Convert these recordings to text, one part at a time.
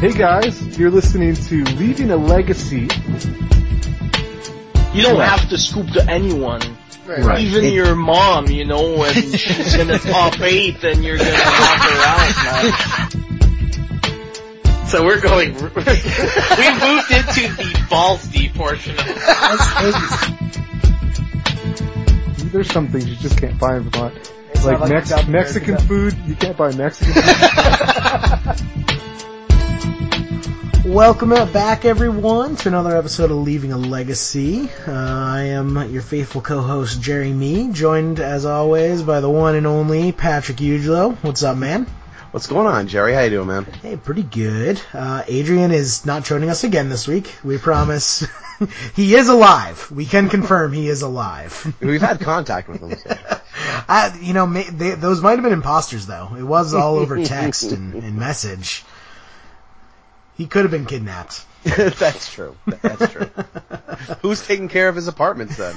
Hey guys, you're listening to Leaving a Legacy. You don't have to scoop to anyone. Right. Even your mom, you know, when she's in the top eight, and you're gonna knock her out, man. So we're going. we moved into the balls deep portion of the There's some things you just can't find in Vermont. It's Like, not Mex- South America Mexican does. food, you can't buy Mexican food. Welcome back, everyone, to another episode of Leaving a Legacy. Uh, I am your faithful co-host Jerry Me, joined as always by the one and only Patrick Uglo. What's up, man? What's going on, Jerry? How you doing, man? Hey, pretty good. Uh, Adrian is not joining us again this week. We promise. he is alive. We can confirm he is alive. We've had contact with him. So. I, you know, ma they, those might have been imposters, though. It was all over text and, and message. He could have been kidnapped. That's true. That's true. Who's taking care of his apartments then?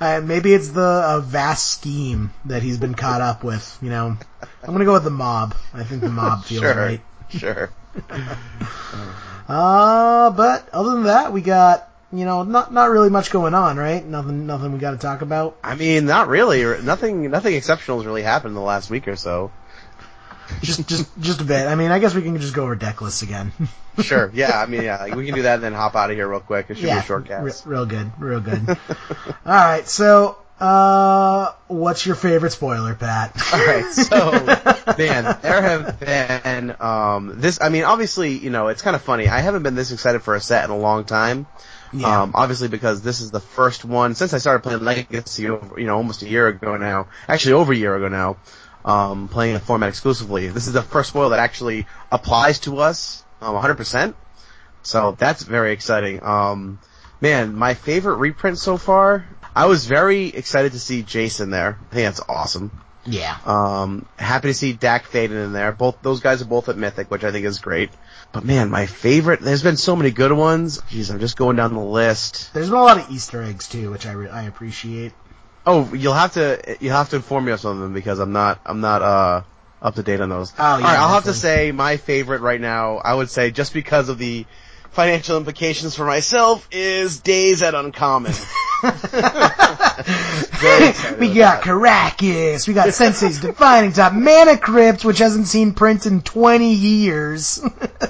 Uh, maybe it's the uh, vast scheme that he's been caught up with. You know, I'm gonna go with the mob. I think the mob feels sure. right. Sure. Uh, but other than that, we got you know not not really much going on, right? Nothing nothing we got to talk about. I mean, not really. Nothing. Nothing exceptional has really happened in the last week or so. Just just just a bit. I mean, I guess we can just go over deck lists again. Sure. Yeah. I mean, yeah. Like we can do that and then hop out of here real quick. It should be a short cast. real good, real good. All right, so uh, what's your favorite spoiler, Pat? All right, so man, there have been um, this. I mean, obviously, you know, it's kind of funny. I haven't been this excited for a set in a long time. Yeah. Um, obviously, because this is the first one since I started playing Legacy, you know, almost a year ago now. Actually, over a year ago now. Um, playing the format exclusively. This is the first spoil that actually applies to us, um, 100%. So that's very exciting. Um, man, my favorite reprint so far. I was very excited to see Jason there. I think that's awesome. Yeah. Um, happy to see Dack Fayden in there. Both those guys are both at Mythic, which I think is great. But man, my favorite. There's been so many good ones. Jeez, I'm just going down the list. There's been a lot of Easter eggs too, which I re- I appreciate. Oh, you'll have to you'll have to inform me of some of them because I'm not I'm not uh up to date on those. Oh, yeah, All right, I'll have to say my favorite right now. I would say just because of the financial implications for myself is Daze at Uncommon. We got Karakas, we got Sensei's Divining Top, Mana Crypt, which hasn't seen print in 20 years,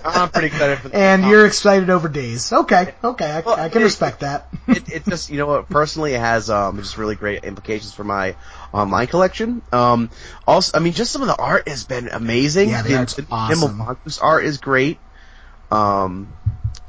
I'm pretty excited for the and you're excited over Daze. Okay, okay, I, Well, I can it- respect that. it, it just, you know what, personally it has, um, just really great implications for my online collection. Um, also, I mean, just some of the art has been amazing. Yeah, the art's Nimble awesome. Art is great. Um,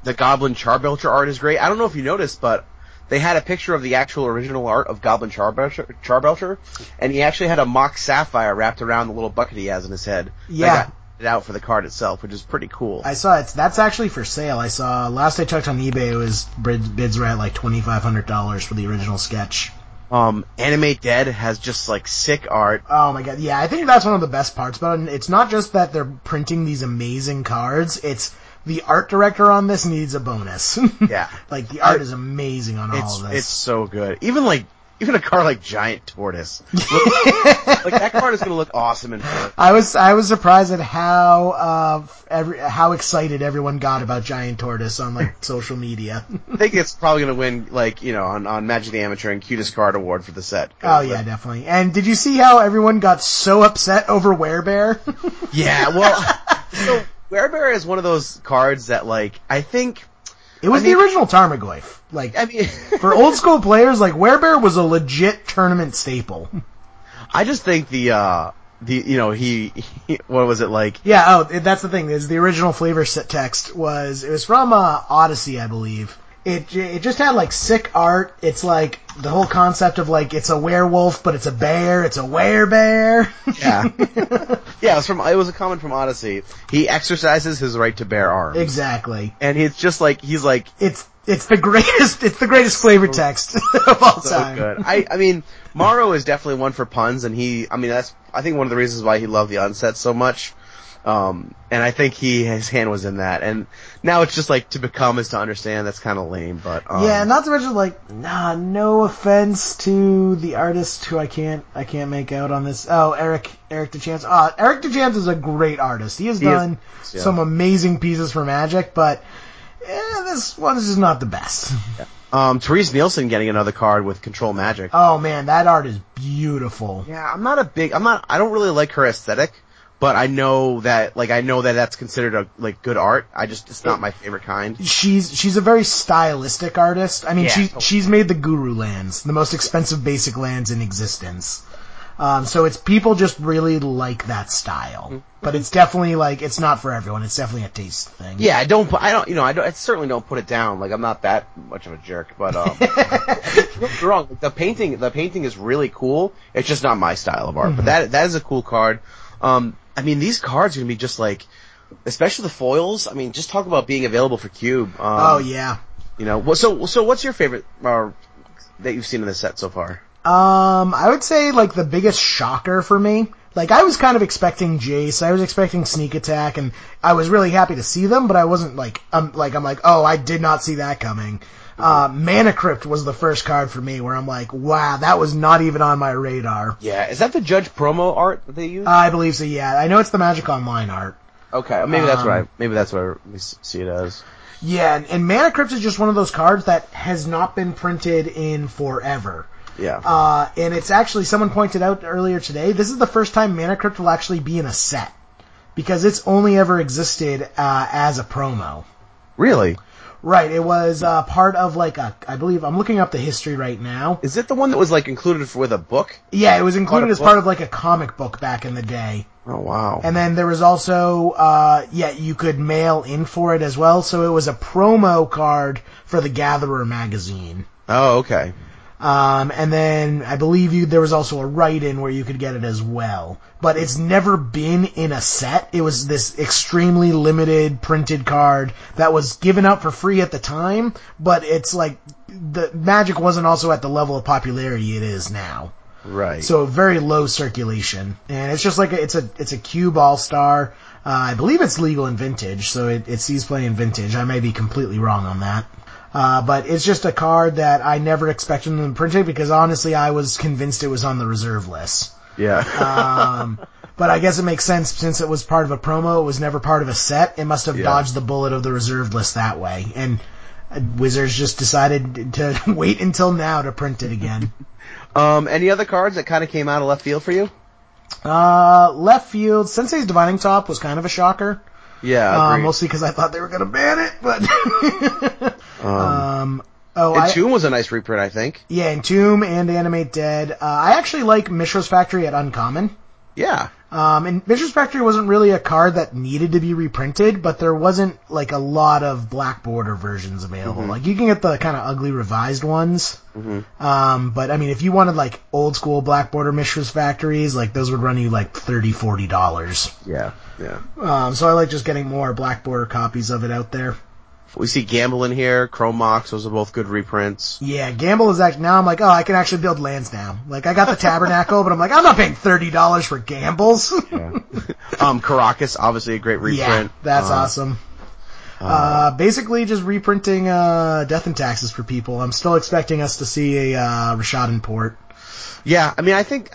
the Goblin Charbelcher art is great. I don't know if you noticed, but they had a picture of the actual original art of Goblin Charbelcher, Charbelcher and he actually had a Mox Sapphire wrapped around the little bucket he has in his head. Yeah. It out for the card itself, which is pretty cool. I saw it's that's actually for sale. I saw last I checked on eBay, it was bids, bids were at like twenty five hundred dollars for the original sketch. Um, Animate Dead has just like sick art. Oh my god, yeah, I think that's one of the best parts about it. It's not just that they're printing these amazing cards; it's the art director on this needs a bonus. Yeah. like the art is amazing on all of this. it's so good. Even like even a car like Giant Tortoise, look- like that card is gonna look awesome in print. I was I was surprised at how uh every how excited everyone got about Giant Tortoise on like social media. I think it's probably gonna win like you know on, on Magic the Amateur and cutest card award for the set. oh yeah, definitely. And did you see how everyone got so upset over Werebear? yeah. Well, so Werebear is one of those cards that like I think it was I mean- the original Tarmogoyf. Like I mean for old school players, like Werebear was a legit tournament staple. I just think the uh the you know he, he what was it like Yeah, oh, that's the thing. Is the original flavor set text was it was from uh, Odyssey, I believe. It it just had like sick art. It's like the whole concept of like it's a werewolf, but it's a bear. It's a werebear. yeah yeah it was from it was a comment from Odyssey. He exercises his right to bear arms. exactly. And it's just like he's like It's it's the greatest. It's the greatest flavor text of all so time. good. I I mean, MaRo is definitely one for puns, and he I mean that's I think one of the reasons why he loved the onset so much. Um, and I think he his hand was in that. And now it's just like to become is to understand. That's kind of lame, but um, yeah, not to mention like, nah, no offense to the artist who I can't, I can't make out on this. Oh, Eric, Eric Deschamps. Uh, Eric Deschamps is a great artist. He has He is, done yeah. some amazing pieces for Magic, but eh, this one is just not the best. um, Terese Nielsen getting another card with Control Magic. Oh man, that art is beautiful. Yeah, I'm not a big. I'm not. I don't really like her aesthetic, but I know that like I know that that's considered a like good art. I just it's not my favorite kind. She's she's a very stylistic artist. I mean, Yeah, she totally. she's made the Guru lands, the most expensive basic lands in existence. Um, so it's people just really like that style, Mm-hmm. but it's definitely like it's not for everyone. It's definitely a taste thing. Yeah, I don't. I don't. You know, I don't. I certainly don't put it down. Like I'm not that much of a jerk, but um, don't get me wrong. Like, the painting, the painting is really cool. It's just not my style of art. But that that is a cool card. Um, I mean, these cards are gonna be just like, especially the foils. I mean, just talk about being available for cube. Um, Oh yeah. You know. So so what's your favorite uh, that you've seen in the set so far? Um, I would say like the biggest shocker for me. Like I was kind of expecting Jace, I was expecting Sneak Attack, and I was really happy to see them, but I wasn't like I'm like I'm like oh I did not see that coming. Uh, Mana Crypt was the first card for me where I'm like wow that was not even on my radar. Yeah, is that the Judge promo art that they use? I believe so. Yeah, I know it's the Magic Online art. okay, maybe that's what I um, maybe that's what I see it as. Yeah, and, and Mana Crypt is just one of those cards that has not been printed in forever. Yeah. Uh, and it's actually, someone pointed out earlier today, this is the first time Mana Crypt will actually be in a set. Because it's only ever existed, uh, as a promo. really? Right, it was, uh, part of like a, I believe, I'm looking up the history right now. Is it the one that was like included for, with a book? Yeah, it was included as part of like a comic book back in the day. Oh wow. And then there was also, uh, yeah, you could mail in for it as well, so it was a promo card for the Gatherer magazine. oh okay. Um, and then I believe you there was also a write-in where you could get it as well. But it's never been in a set. It was this extremely limited printed card that was given out for free at the time, but it's like the Magic wasn't also at the level of popularity it is now. Right. So very low circulation, and it's just like a, it's a it's a cube all star. Uh, I believe it's legal in vintage, so it, it sees play in vintage. I may be completely wrong on that, uh, but it's just a card that I never expected them to print it because honestly, I was convinced it was on the reserve list. yeah. Um, but I guess it makes sense since it was part of a promo. It was never part of a set. It must have Yeah. dodged the bullet of the reserve list that way, and uh, Wizards just decided to wait until now to print it again. um. Any other cards that kind of came out of left field for you? Uh, left field, Sensei's Divining Top was kind of a shocker. Yeah. Uh, mostly because I thought they were going to ban it, but. um, um, oh, I, Entomb was a nice reprint, I think. yeah, Entomb and Animate Dead. Uh, I actually like Mishra's Factory at Uncommon. Yeah. Um, and Mishra's Factory wasn't really a card that needed to be reprinted, but there wasn't like a lot of black border versions available. Like you can get the kind of ugly revised ones. Um, but I mean, if you wanted like old school black border Mishra's Factories, like those would run you like thirty, forty dollars. Yeah. Yeah. Um, so I like just getting more black border copies of it out there. We see Gamble in here. Chrome Mox. Those are both good reprints. Yeah, Gamble is actually now I'm like, oh, I can actually build lands now. Like I got the Tabernacle, but I'm like, I'm not paying thirty dollars for Gambles. Um, Karakas, obviously a great reprint. yeah, reprint. that's Um, awesome. Uh, basically just reprinting, uh, Death and Taxes for people. I'm still expecting us to see a, uh, Rishadan Port. Yeah, I mean, I think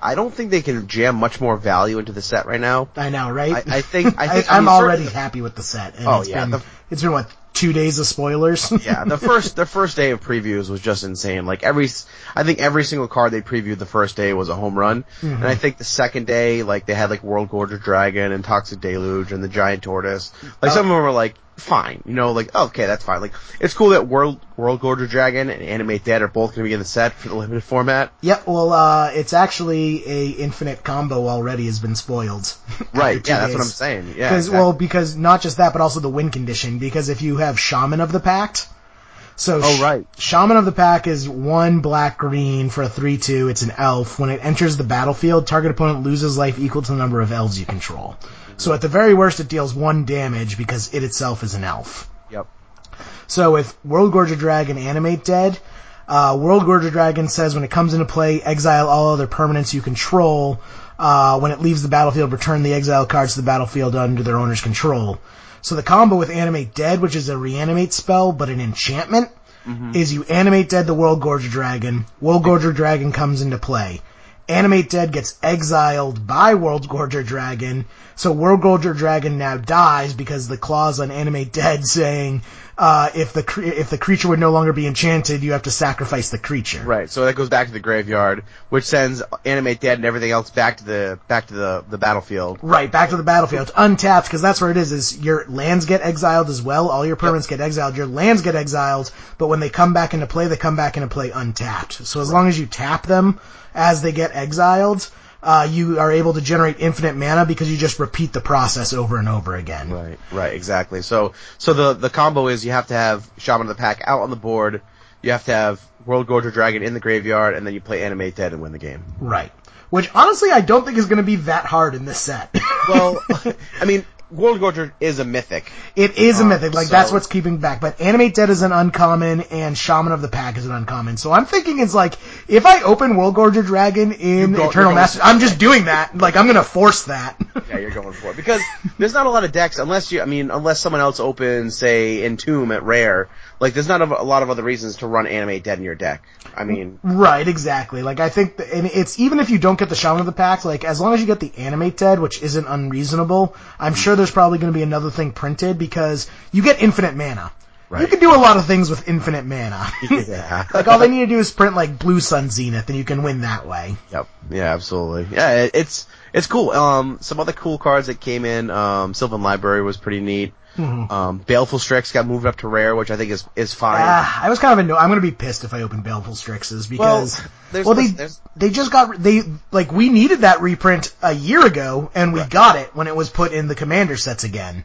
I, don't think they can jam much more value into the set right now. I know, right? I, I think I think am I mean, already happy with the set. And Oh, it's yeah, been, the- it's been what, two days of spoilers? yeah, the first the first day of previews was just insane. Like every, I think every single card they previewed the first day was a home run, Mm-hmm. and I think the second day, like they had like Worldgorger Dragon and Toxic Deluge and the Giant Tortoise. Like some of them were like fine, you know, like okay, that's fine. Like it's cool that World Worldgorger Dragon and Animate Dead are both going to be in the set for the limited format. Yep, well, uh, it's actually a infinite combo already has been spoiled. Right? Yeah, that's what I'm saying. Yeah. Because exactly. well, because not just that, but also the win condition. Because if you have Shaman of the Pact, so Oh, right. Shaman of the Pact is one black green for a three two. It's an elf. When it enters the battlefield, target opponent loses life equal to the number of elves you control. So at the very worst, it deals one damage because it itself is an elf. Yep. So with Worldgorger Dragon Animate Dead, uh, Worldgorger Dragon says when it comes into play, exile all other permanents you control, Uh, when it leaves the battlefield, return the exiled cards to the battlefield under their owner's control. So the combo with Animate Dead, which is a reanimate spell, but an enchantment, is you animate dead the Worldgorger Dragon. Worldgorger Dragon comes into play. Animate Dead gets exiled by Worldgorger Dragon, so Worldgorger Dragon now dies because the clause on Animate Dead saying, uh, if the cre- if the creature would no longer be enchanted, you have to sacrifice the creature. Right, so that goes back to the graveyard, which sends animate dead and everything else back to the back to the the battlefield. Right, back to the battlefield. It's untapped because that's where it is. Is your lands get exiled as well? All your permanents get exiled. Your lands get exiled, but when they come back into play, they come back into play untapped. So as long as you tap them as they get exiled, uh, you are able to generate infinite mana because you just repeat the process over and over again. Right, right, exactly. So so the the combo is you have to have Shaman of the Pact out on the board, you have to have Worldgorger Dragon in the graveyard, and then you play animate dead and win the game. Right. Which honestly, I don't think is going to be that hard in this set. Well, I mean, Worldgorger is a mythic. It is a Um, mythic, like so- that's what's keeping back. But Animate Dead is an uncommon, and Shaman of the Pact is an uncommon. So I'm thinking it's like if I open Worldgorger Dragon in go- Eternal Master, I'm just doing that. Like I'm gonna force that. Yeah, you're going for it because there's not a lot of decks unless you. I mean, unless someone else opens, say, Entomb at rare. Like, there's not a, a lot of other reasons to run animate dead in your deck. I mean, right, exactly. Like I think, th- and it's even if you don't get the Shaman of the Pact, like as long as you get the Animate Dead, which isn't unreasonable, I'm sure there's probably going to be another thing printed because you get infinite mana. Right. You can do a lot of things with infinite mana. yeah. like all they need to do is print like Blue Sun Zenith, and you can win that way. Yep. Yeah, absolutely. Yeah, it, it's it's cool. Um, some other cool cards that came in. Um, Sylvan Library was pretty neat. Um, Baleful Strix got moved up to rare, which I think is is fine. Ah, I was kind of annoyed. I'm going to be pissed if I open Baleful Strixes because Well, there's- well they there's- they just got they like we needed that reprint a year ago and we got it when it was put in the commander sets again.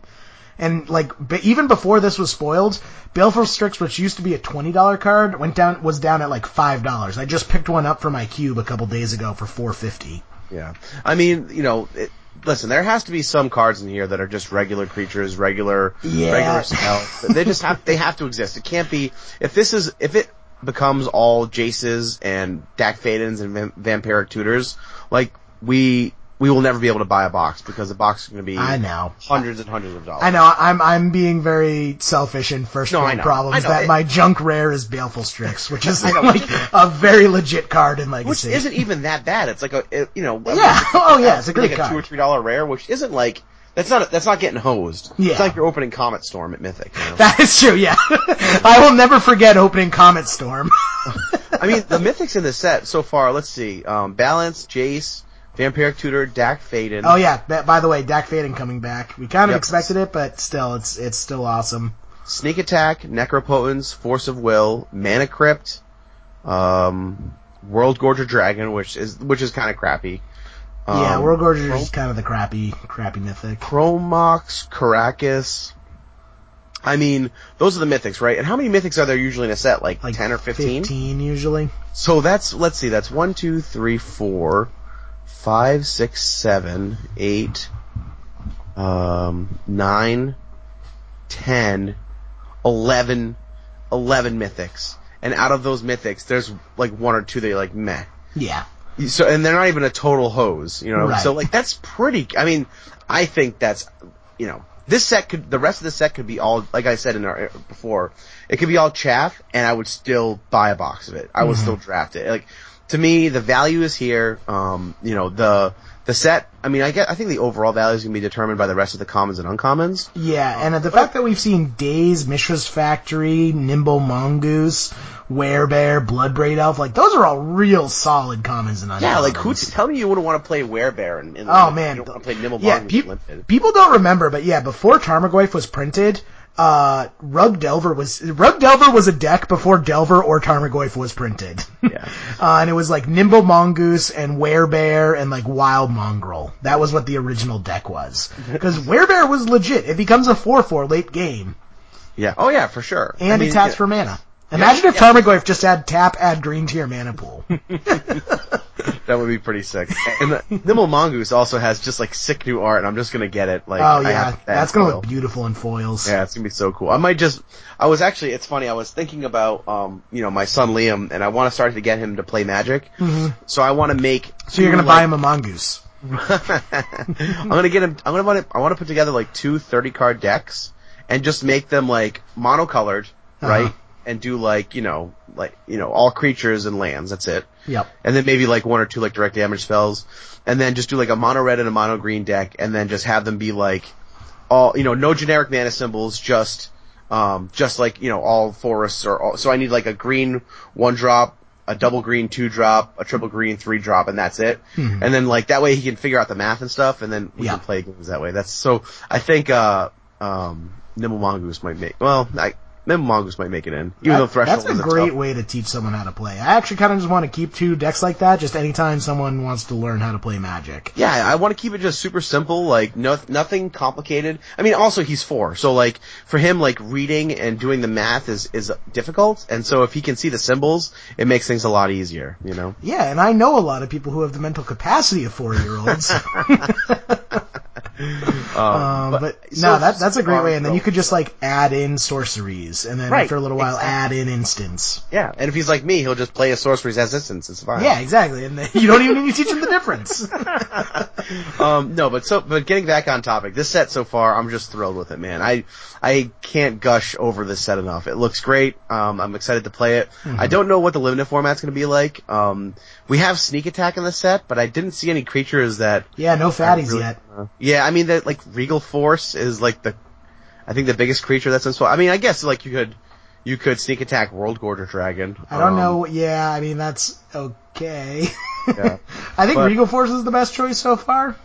And like even before this was spoiled, Baleful Strix, which used to be a twenty dollar card, went down was down at like five dollars. I just picked one up for my cube a couple days ago for four fifty. Yeah. I mean, you know, it, listen, there has to be some cards in here that are just regular creatures, regular, Yeah. regular spells. they just have, they have to exist. It can't be, if this is, if it becomes all Jaces and Dack Faydens and Vam- Vampiric Tutors, like, we, we will never be able to buy a box because the box is going to be I know. hundreds and hundreds of dollars. I know I'm I'm being very selfish in first No, world problems I know. that It- my junk rare is Baleful Strix, which is know. like a very legit card in Legacy, Which isn't even that bad. It's like a, it- you know, Yeah. Oh, yeah, it's a great like card. a two or three dollar rare, which isn't like, that's not, that's not getting hosed. Yeah. It's like you're opening Comet Storm at Mythic. You know? That is true, yeah. I will never forget opening Comet Storm. I mean, the mythics in the set so far, let's see, um, Balance, Jace, Vampiric Tutor, Dack Fayden. oh yeah, that, by the way, Dack Fayden coming back. We kind of Yep. expected it, but still, it's it's still awesome. Sneak Attack, Necropotence, Force of Will, Mana Crypt, um, Worldgorger Dragon, which is, which is kinda crappy. Um, yeah, World Gorger Pro- is kind of the crappy, crappy mythic. Chromox, Karakas. I mean, those are the mythics, right? And how many mythics are there usually in a set? Like, Like 10 or 15? 15 usually. So that's let's see, that's one, two, three, four, five, six, seven, eight, um, nine, ten, eleven, eleven mythics. And out of those mythics, there's like one or two that you're like meh. Yeah. So and they're not even a total hose, you know. Right. So like that's pretty. I mean, I think that's you know this set could the rest of the set could be all like I said in our before. It could be all chaff, and I would still buy a box of it. I would still draft it. Like to me, the value is here. Um, you know the the set. I mean, I get. I think the overall value is gonna be determined by the rest of the commons and uncommons. Yeah, and the fact that we've seen Daze, Mishra's Factory, Nimble Mongoose, Werebear, Bloodbraid Elf, like those are all real solid commons and uncommons. Yeah, like who? Tell me you wouldn't want to play Werebear and, and Oh man, you don't want to play Nimble yeah, Mongoose Limited. people don't remember, but yeah, before Tarmogoyf was printed, uh, Rug Delver was Rug Delver was a deck before Delver or Tarmogoyf was printed. Yeah. uh, and it was like Nimble Mongoose and Werebear and like Wild Mongrel. That was what the original deck was. Because Werebear was legit. It becomes a 4-4 late game. Yeah. Oh yeah, for sure. And I mean, it taps yeah. for mana. Imagine if Tarmogoyf just had tap, add green to your mana pool. That would be pretty sick. And the, Nimble Mongoose also has just like sick new art, and I'm just gonna get it. Like, Oh I yeah, have that's gonna foil. look beautiful in foils. Yeah, it's gonna be so cool. I might just. I was actually. It's funny. I was thinking about, um, you know, my son Liam, and I want to start to get him to play Magic. So I want to make. Mm-hmm. So you're gonna like- buy him a mongoose. I'm gonna get him. I'm gonna want to. I want to put together like two 30 card decks and just make them like monocolored, Uh-huh. right? And do like you know like you know all creatures and lands. That's it. Yep. And then maybe like one or two like direct damage spells, and then just do like a mono red and a mono green deck, and then just have them be like all you know no generic mana symbols, just um just like you know all forests or all, so I need like a green one drop. A double green two drop, a triple green three drop, and that's it. And then like that way he can figure out the math and stuff, and then we Yeah. can play games that way. That's so. I think uh um Nimble Mongoose might make. Well, I, Nimble Mongoose might make it in, even though That- Threshold that's a is great tough- way to teach someone how to play. I actually kind of just want to keep two decks like that, just anytime someone wants to learn how to play Magic. Yeah, I want to keep it just super simple, like no, nothing complicated. I mean, also he's four, so like for him, like reading and doing the math is is difficult, and so if he can see the symbols, it makes things a lot easier. You know. Yeah, and I know a lot of people who have the mental capacity of four-year-olds. Um, but, so- no, that, that's a great way. And then you could just like add in sorceries, and then Right, after a little while exactly. add in instants. Yeah, and if he's like me, he'll just play a sorcery's assistance. It's fine. Yeah, exactly. And then you don't even need to teach him the difference. um, no, but so, but getting back on topic, this set so far, I'm just thrilled with it, man. I, I can't gush over this set enough. It looks great. Um, I'm excited to play it. I don't know what the limited format's gonna be like. Um, we have sneak attack in the set, but I didn't see any creatures that, yeah, no fatties really- yet. uh, yeah, I mean that, like, Regal Force is like the, I think the biggest creature that's in, I mean, I guess, like, you could, you could sneak attack Worldgorger Dragon. I don't Um, know. Yeah, I mean that's okay. Yeah. I think But- Regal Force is the best choice so far,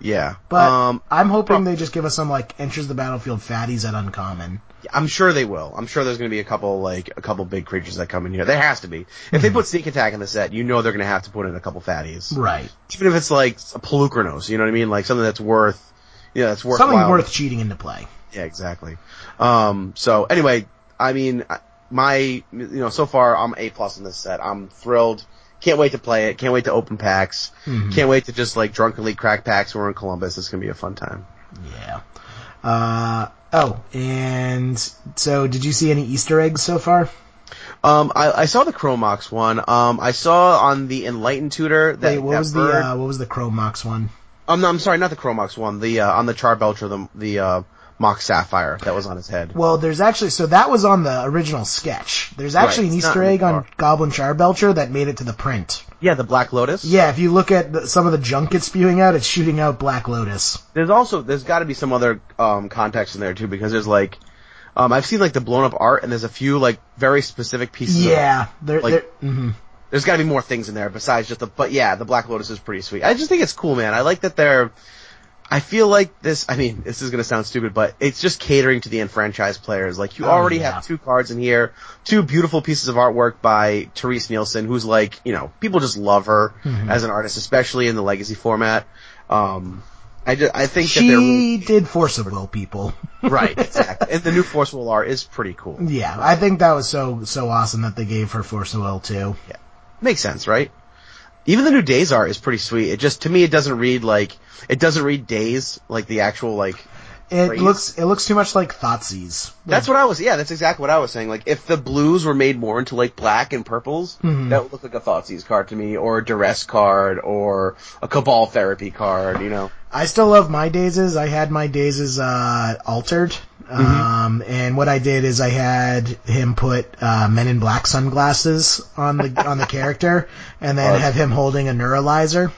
Yeah. but um, I'm hoping they just give us some like enters the battlefield fatties at uncommon. I'm sure they will. I'm sure there's going to be a couple like a couple big creatures that come in here. There has to be. If they put sneak attack in the set, you know they're going to have to put in a couple fatties. Right. Even if it's like a Pelucranos, you know what I mean? Like something that's worth, yeah, that's worth Something worth cheating into play. Yeah, exactly. Um, so anyway, I mean, my, you know, so far I'm A plus in this set. I'm thrilled. Can't wait to play it. Can't wait to open packs. Can't wait to just like drunkenly crack packs we're in Columbus. It's going to be a fun time. Yeah. Uh, oh, and so did you see any Easter eggs so far? Um, I, I saw the Chrome Mox one. Um, I saw on the Enlightened Tutor that, Wait, what that was bird- the uh, what was the Chrome Mox one? Um, no, I'm sorry, not the Chrome Mox one. The uh, on the Charbelcher, the the uh, Mox Sapphire that was on his head. Well, there's actually so that was on the original sketch. There's actually Right, an Easter egg on. Goblin Charbelcher that made it to the print. Yeah, the Black Lotus. Yeah, if you look at the, some of the junk it's spewing out, it's shooting out Black Lotus. There's also there's got to be some other um context in there too because there's like, um, I've seen like the blown up art and there's a few like very specific pieces. of- Yeah, they're, Like- they're mhm. there's got to be more things in there besides just the. But yeah, the Black Lotus is pretty sweet. I just think it's cool, man. I like that they're. I feel like this. I mean, this is gonna sound stupid, but it's just catering to the enfranchised players. Like you Oh, already yeah. have two cards in here, two beautiful pieces of artwork by Terese Nielsen, who's like, you know, people just love her Mm-hmm. as an artist, especially in the legacy format. Um, I just, I think that they're really, she did Force of Will people. right, exactly. and the new Force of Will art is pretty cool. yeah, I think that was so so awesome that they gave her Force of Will too. Yeah. Makes sense, right? Even the new Daze art is pretty sweet. It just to me it doesn't read like it doesn't read Daze like the actual like. It Great. looks it looks too much like Thoughtseize. That's what I was. Yeah, that's exactly what I was saying. Like if the blues were made more into like black and purples, Mm-hmm. that would look like a Thoughtseize card to me, or a Duress card, or a Cabal Therapy card. You know. I still love my dazes. I had my dazes uh, altered, Mm-hmm. um, and what I did is I had him put uh, Men in Black sunglasses on the on the character, and then Oh, have him holding a neuralizer.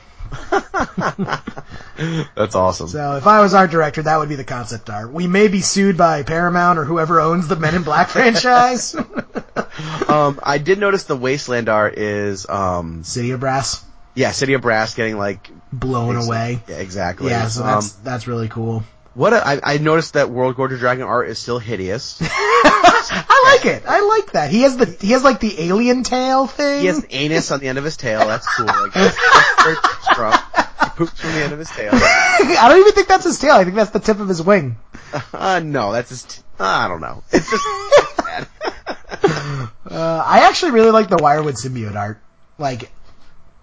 That's awesome. So if I was art director, that would be the concept art. We may be sued by Paramount or whoever owns the Men in Black franchise. um, I did notice the Wasteland art is um, City of Brass yeah, City of Brass getting like blown away. Yeah, exactly. Yeah, so Um, that's that's really cool. What a, I, I noticed that Worldgorger Dragon art is still hideous. I like it. I like that. He has the he has like the alien tail thing. He has an anus on the end of his tail. That's cool. That's strong. He poops from the end of his tail. I don't even think that's his tail. I think that's the tip of his wing. Uh, no, that's just. I don't know. It's just. it's bad. Uh, I actually really like the Wirewood symbiote art. Like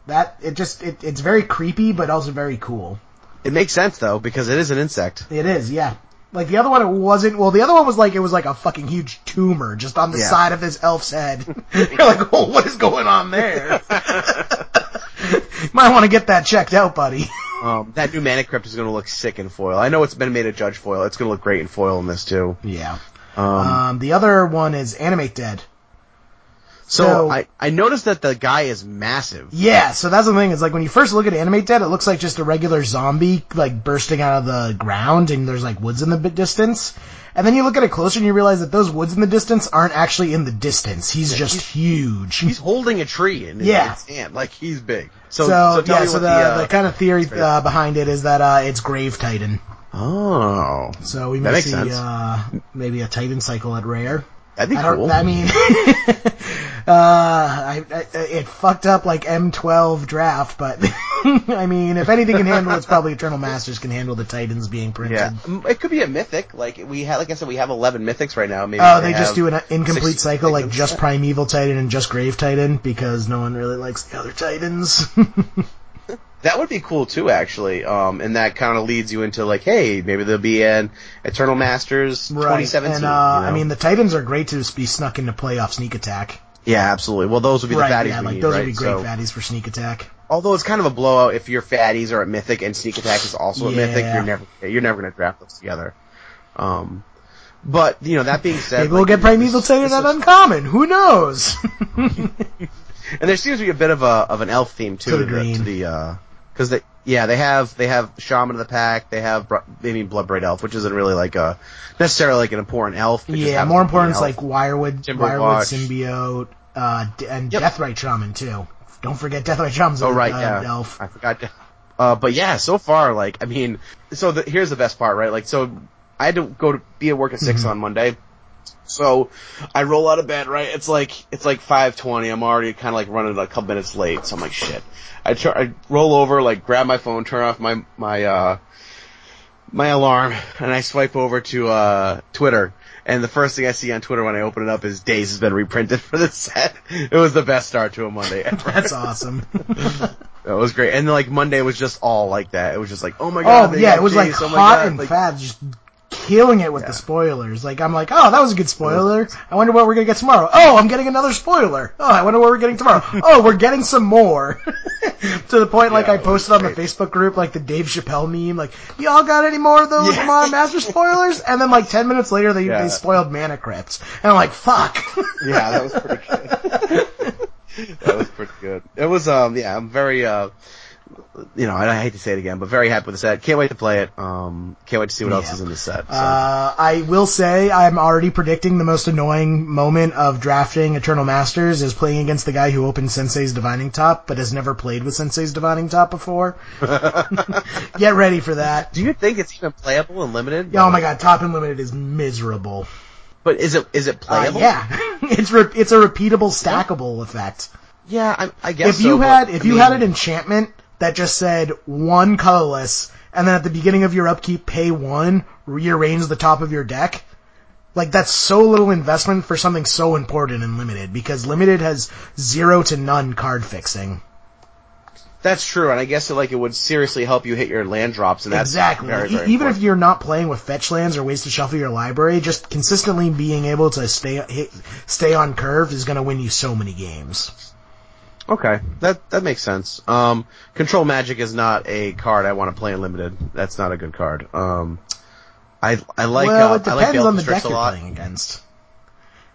that, it just it, it's very creepy, but also very cool. It makes sense though because it is an insect. It is, yeah. Like the other one, it wasn't. Well, the other one was like it was like a fucking huge tumor just on the Yeah. side of this elf's head. You're like, oh, what is going on there? Might want to get that checked out, buddy. Um, that new Mana Crypt is going to look sick in foil. I know it's been made a Judge foil. It's going to look great in foil in this too. Yeah. Um, Um, the other one is Animate Dead. So, so- I, I noticed that the guy is massive. Yeah, so that's the thing. Is like when you first look at Animate Dead, it looks like just a regular zombie like bursting out of the ground, and there's like woods in the distance. And then you look at it closer, and you realize that those woods in the distance aren't actually in the distance. He's just huge. He's holding a tree in his, Yeah. hand, like he's big. So, So, so, yeah, so the, the, uh, the kind of theory uh, behind it is that uh, it's Grave Titan. oh, So we may see uh, maybe a Titan cycle at rare. That'd be I cool. I mean, uh, I, I, it fucked up like M12 draft, but I mean, if anything can handle, it's probably Eternal Masters can handle the Titans being printed. yeah, it could be a mythic. Like we had, like I said, we have eleven mythics right now. Maybe Oh, they just do an incomplete six cycle, like just Primeval Titan and just Grave Titan, because no one really likes the other Titans. That would be cool too, actually. Um, and that kind of leads you into like, hey, maybe there'll be an Eternal Masters 2017. And, uh, you know? I mean, the Titans are great to be snuck into playoff sneak attack. yeah, absolutely. Well, those would be right, the fatties yeah, like need, those right? would be great So- fatties for sneak attack. although it's kind of a blowout if your fatties are at Mythic and Sneak Attack is also at Mythic, you're never you're never going to draft those together. Um, but you know that being said, Maybe we'll like, get Primeval Titan at uncommon. Who knows? And there seems to be a bit of a of an elf theme too To the to the because they yeah they have they have Shaman of the Pact they have they mean Bloodbraid Elf which isn't really like a necessarily like an important elf. Yeah, more to be an important is like Wirewood, Timber Wirewood symbiote, uh, and Yep. Deathrite Shaman too. Don't forget Deathrite Shaman's Oh right, uh, yeah. elf. I forgot. Uh, but yeah, so far, like, I mean, so the, here's the best part, right? Like, so I had to go to be at work at 6 Mm-hmm. on Monday. So I roll out of bed, right? It's like it's like five twenty. I'm already kind of like running a couple minutes late, so I'm like, shit. I try, I roll over, like grab my phone, turn off my my uh my alarm, and I swipe over to uh Twitter. And the first thing I see on Twitter when I open it up is Daze has been reprinted for the set. It was the best start to a Monday ever. That's awesome. that was great. And like Monday was just all like that. It was just like, oh my god. oh yeah, it was like oh hot God, and like- fast, just killing it with Yeah. the spoilers. Like I'm like, oh, that was a good spoiler. I wonder what we're gonna get tomorrow. Oh, I'm getting another spoiler. Oh, I wonder what we're getting tomorrow. oh, we're getting some more. to the point, like Yeah, I posted on the. Facebook group, like the Dave Chappelle meme, like y'all got any more of those Yeah. Master spoilers? And then like ten minutes later, they Yeah. they spoiled Mana Crypt, and I'm like, fuck. Yeah, that was pretty good. that was pretty good. It was, um, yeah, I'm very, uh, you know, I, hate to say it again, but very happy with the set. Can't wait to play it. Um, can't wait to see what else is in the set. So. Uh, I will say I'm already predicting the most annoying moment of drafting Eternal Masters is playing against the guy who opened Sensei's Divining Top but has never played with Sensei's Divining Top before. Get ready for that. Do you think it's even playable and limited? Oh my god, Top and Limited is miserable. But is it is it Uh, playable? yeah, it's re- it's a repeatable stackable effect. Yeah, I, I guess If you so, but, had if I you mean, had an enchantment that just said one colorless, and then at the beginning of your upkeep pay one, rearrange the top of your deck. Like that's so little investment for something so important in limited because limited has zero to none card fixing. That's true, and I guess it, like it would seriously help you hit your land drops, and that's exactly. very, very Even if you're not playing with fetch lands or ways to shuffle your library, just consistently being able to stay hit, stay on curve is going to win you so many games. Okay, that that makes sense. Um, Control Magic is not a card I want to play in limited. That's not a good card. Um, I I like well, uh, it I like depends on the deck you're playing against.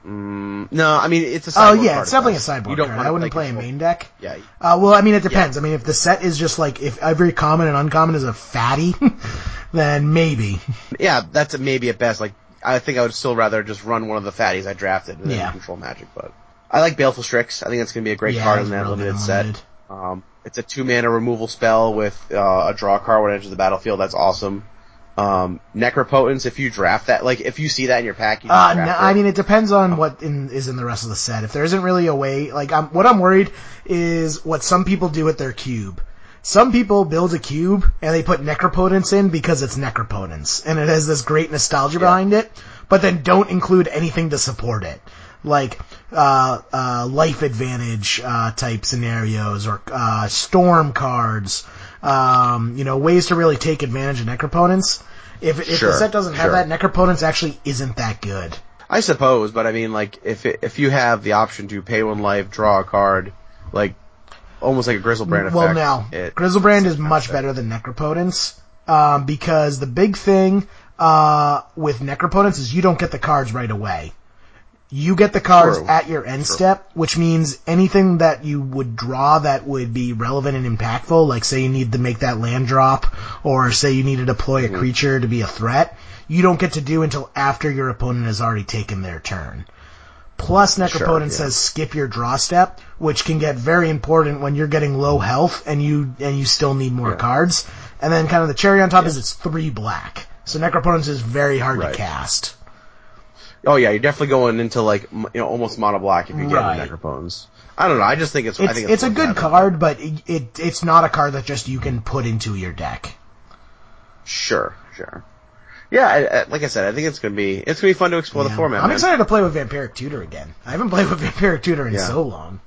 Mm, no, I mean it's a Oh yeah, it's definitely a sideboard You don't card. I wouldn't play a main deck. Yeah, Uh, well, I mean, it depends. I mean, if the set is just like if every common and uncommon is a fatty, then maybe. yeah, that's maybe at best. Like I think I would still rather just run one of the fatties I drafted and Yeah. Control Magic. But I like Baleful Strix. I think that's gonna be a great Yeah, card in that real good limited set. Um, it's a two mana removal spell with uh, a draw card when it enters the battlefield. That's awesome. Um, Necropotence, if you draft that, like if you see that in your pack, you Uh, draft no. I mean, it depends on what in, is in the rest of the set. If there isn't really a way, like, I'm, what I'm worried is what some people do with their cube. Some people build a cube and they put Necropotence in because it's Necropotence and it has this great nostalgia behind it, but then don't include anything to support it. Like, uh, uh, life advantage, uh, type scenarios or, uh, storm cards, um, you know, ways to really take advantage of Necropotence. If, if Sure, the set doesn't have sure. that, Necropotence actually isn't that good. I suppose, but I mean, like if it, if you have the option to pay one life, draw a card, like almost like a Griselbrand effect. Well, now It- Griselbrand is much better than Necropotence um, because the big thing uh, with Necropotence is you don't get the cards right away. You get the cards True. at your end step, which means anything that you would draw that would be relevant and impactful, like say you need to make that land drop, or say you need to deploy Mm-hmm. a creature to be a threat, you don't get to do until after your opponent has already taken their turn. Plus, Necropotent yeah. says skip your draw step, which can get very important when you're getting low health and you and you still need more cards. And then kind of the cherry on top is it's three black, so Necropotence is very hard Right. to cast. Oh yeah, you're definitely going into like you know almost mono black if you get Right. the Necropotence. I don't know. I just think it's. I It's think it's a good card, but it, it it's not a card that just you can put into your deck. Sure, sure. Yeah, I, I, like I said, I think it's gonna be it's gonna be fun to explore the format. I'm man. excited to play with Vampiric Tutor again. I haven't played with Vampiric Tutor in Yeah. so long.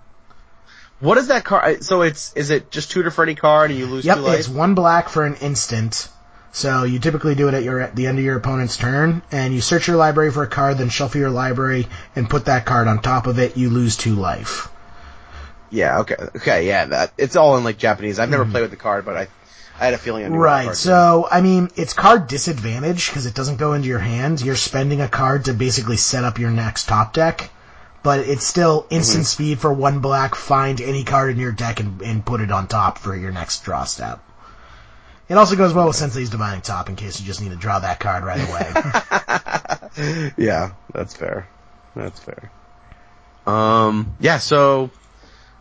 What is that card? So it's is it just tutor for any card and you lose Yep, two life? it's one black for an instant. So you typically do it at your at the end of your opponent's turn, and you search your library for a card, then shuffle your library and put that card on top of it. You lose two life. Yeah. Okay. Okay. Yeah. That it's all in like Japanese. I've never played with the card, but I I had a feeling I knew Mm-hmm. Right. So I mean, it's card disadvantage because it doesn't go into your hand. You're spending a card to basically set up your next top deck, but it's still instant speed for one black. Find any card in your deck and, and put it on top for your next draw step. It also goes well with Sensei's Divining Top in case you just need to draw that card right away. Yeah, that's fair. That's fair. Um. Yeah. So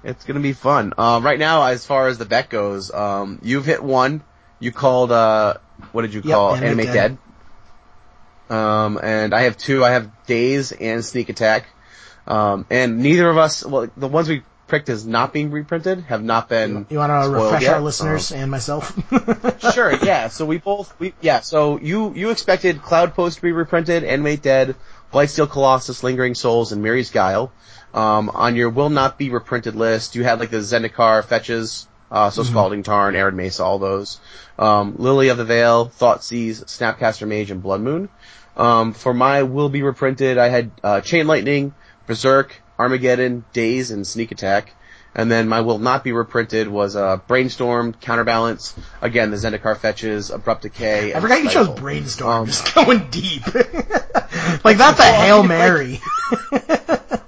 it's gonna be fun. Um. Right now, as far as the bet goes, um, you've hit one. You called uh, what did you Yep, call Animate Animate Dead. Dead? Um, and I have two. I have Daze and Sneak Attack. Um, and neither of us, well, the ones we picked as not being reprinted have not been. You want to refresh yet. our listeners and myself? Sure, yeah. So we both, we yeah. So you you expected Cloudpost to be reprinted, Animate Dead, Blightsteel Colossus, Lingering Souls, and Mirri's Guile. Um, on your will not be reprinted list, you had like the Zendikar fetches, uh, so Scalding Tarn, Arid Mesa, all those. Um, Lily of the Veil, Thoughtseize, Snapcaster Mage, and Blood Moon. Um, for my will be reprinted, I had uh, Chain Lightning, Berserk, Armageddon, Daze, and Sneak Attack. And then my will not be reprinted was uh, Brainstorm, Counterbalance, again the Zendikar fetches, Abrupt Decay. I and forgot you chose Brainstorm. Um, just going deep. like that's a Hail Mary.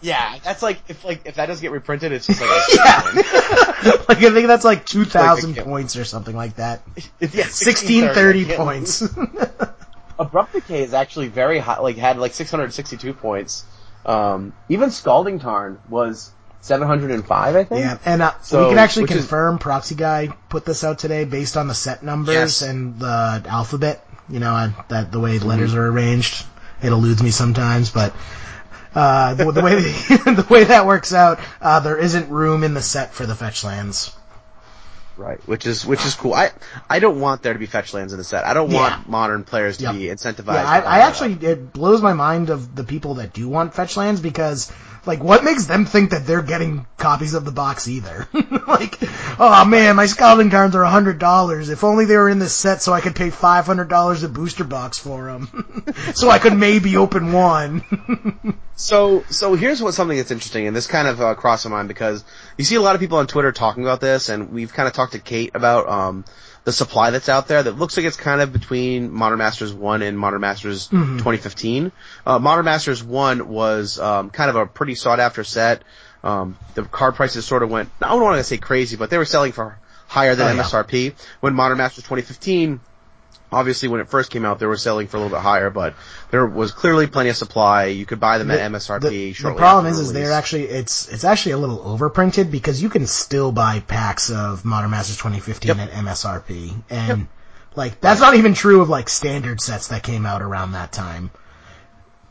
Yeah, that's like if like if that doesn't get reprinted, it's just like a like I think that's like two thousand kill. points or something like that. It's- yeah, Sixteen thirty 1630, I can't- points. Abrupt Decay is actually very high, like had like 662 points. Um, even Scalding Tarn was 705, I think. yeah, and uh, So, we can actually which is- confirm Proxy Guy put this out today based on the set numbers Yes. and the alphabet. You know, and that the way the letters are arranged. It eludes me sometimes, but uh, the, the way the way that works out, uh, there isn't room in the set for the fetch lands. Right, which is which is cool. I I don't want there to be fetch lands in the set. I don't Yeah. want modern players to Yep. be incentivized. Yeah, I, I actually it blows my mind of the people that do want fetch lands because like what makes them think that they're getting copies of the box either? like, oh man, my scalding cards are hundred dollars. If only they were in this set, so I could pay five hundred dollars a booster box for them, so I could maybe open one. So, so here's what something that's interesting, and this kind of uh, crossed my mind because you see a lot of people on Twitter talking about this, and we've kind of talked to Kate about um, the supply that's out there that looks like it's kind of between Modern Masters 1 and Modern Masters 2015. Uh, Modern Masters 1 was um, kind of a pretty sought after set. Um, the card prices sort of went, I don't want to say crazy, but they were selling for higher than Oh, yeah. MSRP. When Modern Masters 2015 obviously when it first came out they were selling for a little bit higher, but there was clearly plenty of supply. You could buy them at MSRP the, the problem is, is they're actually it's it's actually a little overprinted because you can still buy packs of Modern Masters 2015 Yep. at MSRP, and like that's not even true of like standard sets that came out around that time.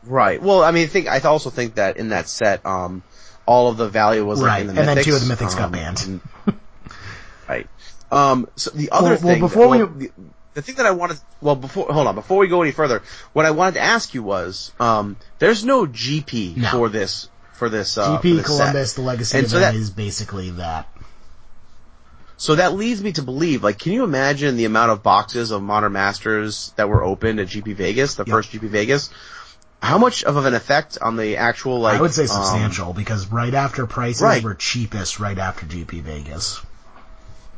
right. Well, I mean, I think I also think that in that set, um, all of the value was like Right, in the and then two of the mythics got um, banned. and- right. Um, so the other Well- well, thing, before that, we- the, the thing that I wanted, well, before hold on, before we go any further, what I wanted to ask you was, um, there's no GP No. for this for this uh, for GP this set. Columbus, the legacy And of so that is basically that. So that leads me to believe, like, can you imagine the amount of boxes of Modern Masters that were opened at GP Vegas, the Yep. first GP Vegas? how much of an effect on the actual like? I would say um, substantial because right after prices Right. were cheapest right after GP Vegas.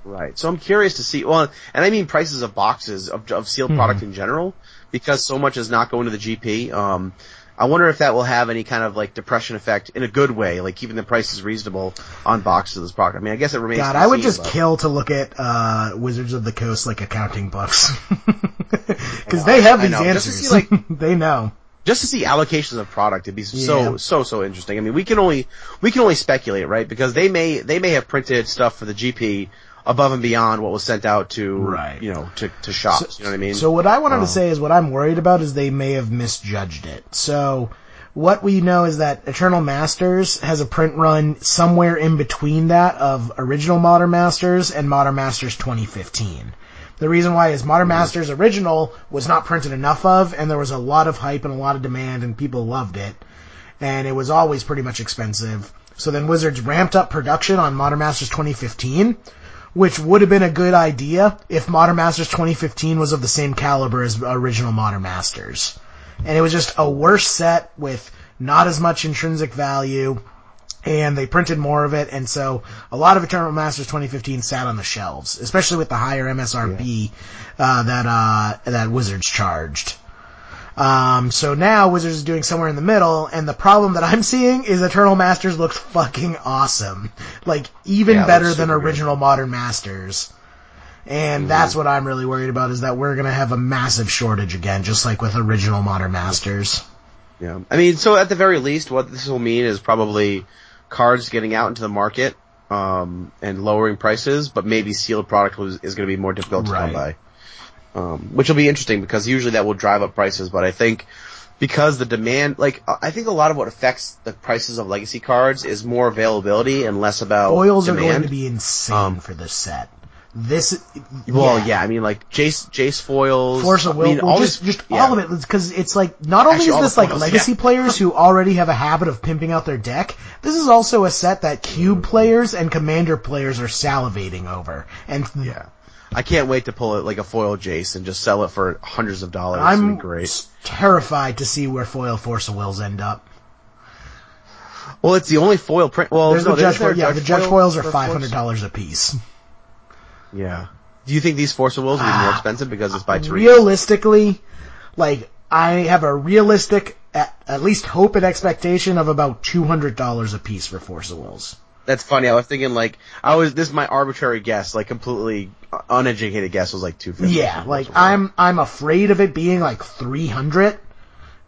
Right. So I'm curious to see. Well, and I mean prices of boxes of, of sealed Mm-hmm. product in general, because so much is not going to the GP. Um, I wonder if that will have any kind of like depression effect in a good way, like keeping the prices reasonable on boxes of this product. I mean, I guess it remains. God, I would just but- kill to look at uh, Wizards of the Coast like accounting books because they have these know. Just to answers. see, like- they know. just to see allocations of product. It'd be so Yeah. so so interesting. I mean, we can only we can only speculate, right? Because they may they may have printed stuff for the GP above and beyond what was sent out to Right. you know to to shops. you know what I mean? So what I wanted Um, to say is what I'm worried about is they may have misjudged it. So what we know is that Eternal Masters has a print run somewhere in between that of original Modern Masters and Modern Masters 2015. The reason why is Modern Masters original was not printed enough of and there was a lot of hype and a lot of demand and people loved it. And it was always pretty much expensive. So then Wizards ramped up production on Modern Masters 2015 which would have been a good idea if Modern Masters 2015 was of the same caliber as original Modern Masters. And it was just a worse set with not as much intrinsic value, and they printed more of it, and so a lot of Eternal Masters 2015 sat on the shelves, especially with the higher MSRP uh, that uh, that Wizards charged. Um, so now Wizards is doing somewhere in the middle, and the problem that I'm seeing is Eternal Masters looks fucking awesome. Like, even Yeah, better than super good. original Modern Masters. And that's what I'm really worried about is that we're gonna have a massive shortage again, just like with original Modern Masters. Yeah. I mean, so at the very least, what this will mean is probably cards getting out into the market, um, and lowering prices, but maybe sealed product was, is going to be more difficult to come by. Um, which will be interesting because usually that will drive up prices, but I think because the demand, like, I think a lot of what affects the prices of legacy cards is more availability and less about Foils are going to be insane Um, for this set. This, Well, yeah. I mean, like Jace, Jace foils. Force of I Will, mean, well, all just these- just yeah. all of it, because it's like not only Actually, is this like foils, legacy yeah. players who already have a habit of pimping out their deck. This is also a set that cube players and commander players are salivating over. And Yeah. I can't wait to pull it like a foil Jace and just sell it for hundreds of dollars. I'm great. terrified to see where foil Force of Wills end up. Well, it's the only foil print. Well, There's no, the judge foil, yeah, a the judge foil foils are five hundred dollars a piece. Yeah. Do you think these Force of Wills will be more ah, expensive because it's by three? Realistically, like I have a realistic, at, at least hope and expectation of about two hundred dollars a piece for Force of Wills. That's funny. I was thinking like I was. This is my arbitrary guess, like completely uneducated guess was like two fifty. Yeah, like I'm I'm afraid of it being like 300.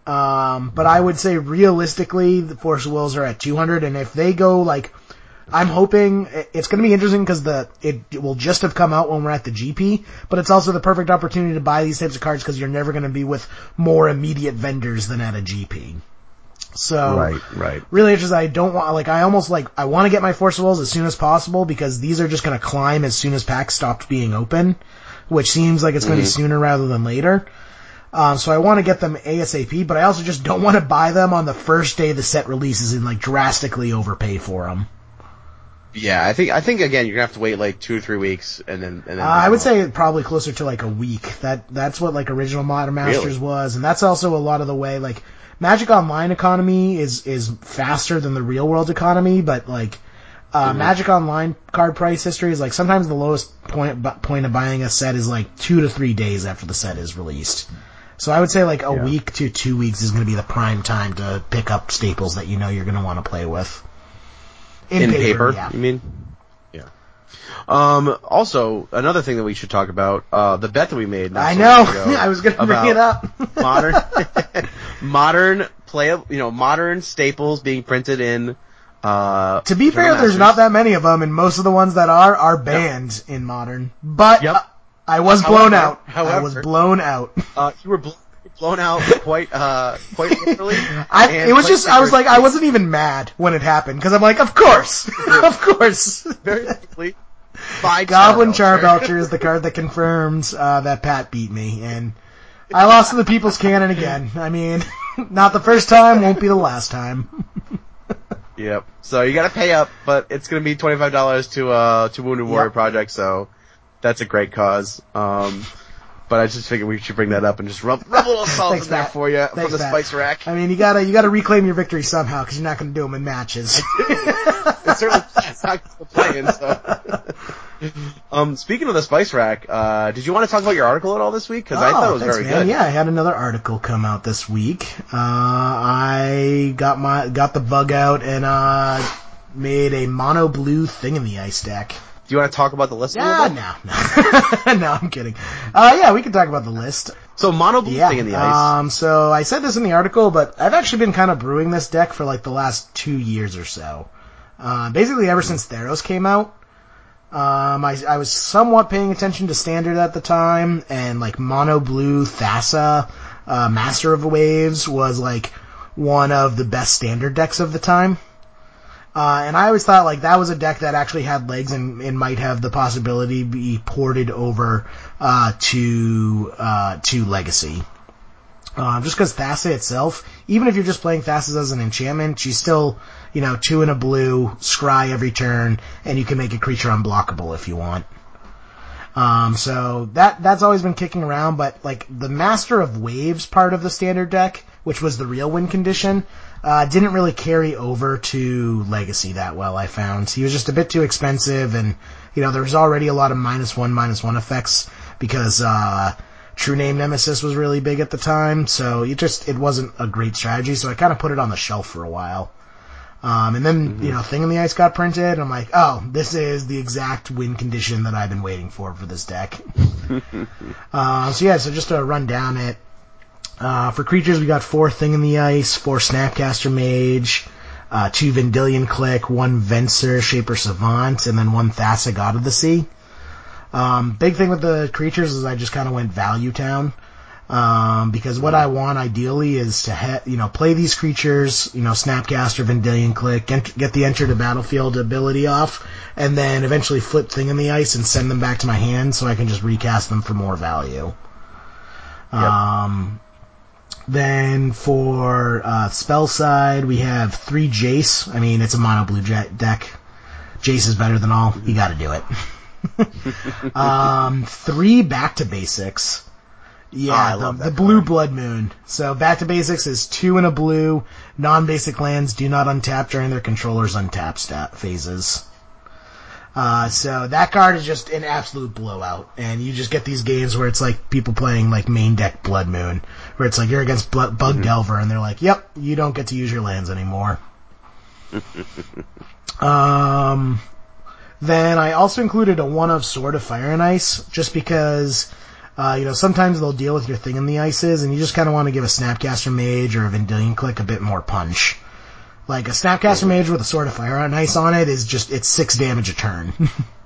Um, but I would say realistically, the Force Wills are at 200, and if they go like, I'm hoping it's going to be interesting because the it will just have come out when we're at the GP, but it's also the perfect opportunity to buy these types of cards because you're never going to be with more immediate vendors than at a GP. So Right, right. really interested. I don't want like I almost like I want to get my Force of as soon as possible because these are just going to climb as soon as packs stopped being open, which seems like it's going to be sooner rather than later. Um, so I want to get them ASAP, but I also just don't want to buy them on the first day the set releases and like drastically overpay for them. Yeah, I think I think again you're gonna have to wait like two or three weeks and then and then. Uh, I would say probably closer to like a week. That that's what like original Modern Masters Really? was, and that's also a lot of the way like Magic Online economy is is faster than the real world economy, but like uh, Mm-hmm. Magic Online card price history is like sometimes the lowest point bu- point of buying a set is like two to three days after the set is released. So I would say like a Yeah. week to two weeks is going to be the prime time to pick up staples that you know you're going to want to play with. in paper, yeah. you mean? Yeah. Um, also, another thing that we should talk about, uh, the bet that we made. I know. I was going to bring it up. modern, modern play, you know, modern staples being printed in, uh, To be fair, there's not that many of them, and most of the ones that are are banned in modern. But Yep. uh, I was blown However- out. I was blown out. Uh, you were bl- blown out quite, uh, quite literally. I, it was just, I was like, I wasn't even mad when it happened because I'm like, of course, of course. very quickly. By Goblin. Charbelcher is the card that confirms uh, that Pat beat me, and I lost to the People's Cannon again. I mean, not the first time, won't be the last time. Yep. So you gotta pay up, but it's gonna be twenty five dollars to uh to Wounded Warrior Yep. Project, so that's a great cause. Um but I just figured we should bring that up and just rub, rub a little salt Thanks, in there for you Thanks, from the Matt. spice rack. I mean, you gotta you gotta reclaim your victory somehow because you're not gonna do them in matches. It's certainly it's not playing. So, um, speaking of the spice rack, uh, did you want to talk about your article at all this week? Because I thought it was Oh, thanks, very man. good. Yeah, I had another article come out this week. Uh, I got my got the bug out and uh, made a mono blue thing in the ice deck. Do you want to talk about the list a Yeah, little bit? no, no, no, I'm kidding. Uh, yeah, we can talk about the list. So mono blue Yeah. thing in the ice. Um, so I said this in the article, but I've actually been kind of brewing this deck for like the last two years or so. Uh, basically ever since Theros came out. Um, I, I was somewhat paying attention to standard at the time, and like mono blue Thassa, uh, Master of Waves was like one of the best standard decks of the time. Uh, and I always thought like that was a deck that actually had legs and, and might have the possibility be ported over uh, to uh, to Legacy. Um, just because Thassa itself, even if you're just playing Thassa as an enchantment, she's still, you know, two in a blue, scry every turn, and you can make a creature unblockable if you want. Um, so that that's always been kicking around, but like the Master of Waves part of the standard deck, which was the real win condition, uh, didn't really carry over to Legacy that well. I found he was just a bit too expensive, and you know there was already a lot of minus one minus one effects because uh, True Name Nemesis was really big at the time, so it just it wasn't a great strategy. So I kind of put it on the shelf for a while. Um, and then, you know, Thing in the Ice got printed, and I'm like, oh, this is the exact win condition that I've been waiting for for this deck. uh, so yeah, so just to run down it, uh, for creatures we got four Thing in the Ice, four Snapcaster Mage, uh, two Vendilion Clique, one Venser Shaper Savant, and then one Thassa God of the Sea. Um, big thing with the creatures is I just kind of went Value Town. Um, because what I want ideally is to ha- you know play these creatures, you know Snapcaster, Vendilion Clique, ent- get the Enter to Battlefield ability off, and then eventually flip Thing in the Ice and send them back to my hand so I can just recast them for more value. Um, then for uh, spell side, we have three Jace. I mean, it's a mono blue jet deck. Jace is better than all. You got to do it. um, three back to basics. Yeah, Oh, the, the blue blood moon. So back to basics is two and a blue. Non-basic lands do not untap during their controller's untap stat phases. Uh, so that card is just an absolute blowout, and you just get these games where it's like people playing like main deck Blood Moon, where it's like you're against Blood, Bug Delver, and they're like, "Yep, you don't get to use your lands anymore." um, then I also included a one of Sword of Fire and Ice, just because, uh, you know, sometimes they'll deal with your thing in the ices, and you just kind of want to give a Snapcaster Mage or a Vendilion Clique a bit more punch. Like a Snapcaster Mage with a Sword of Fire and Ice on it is just, it's six damage a turn.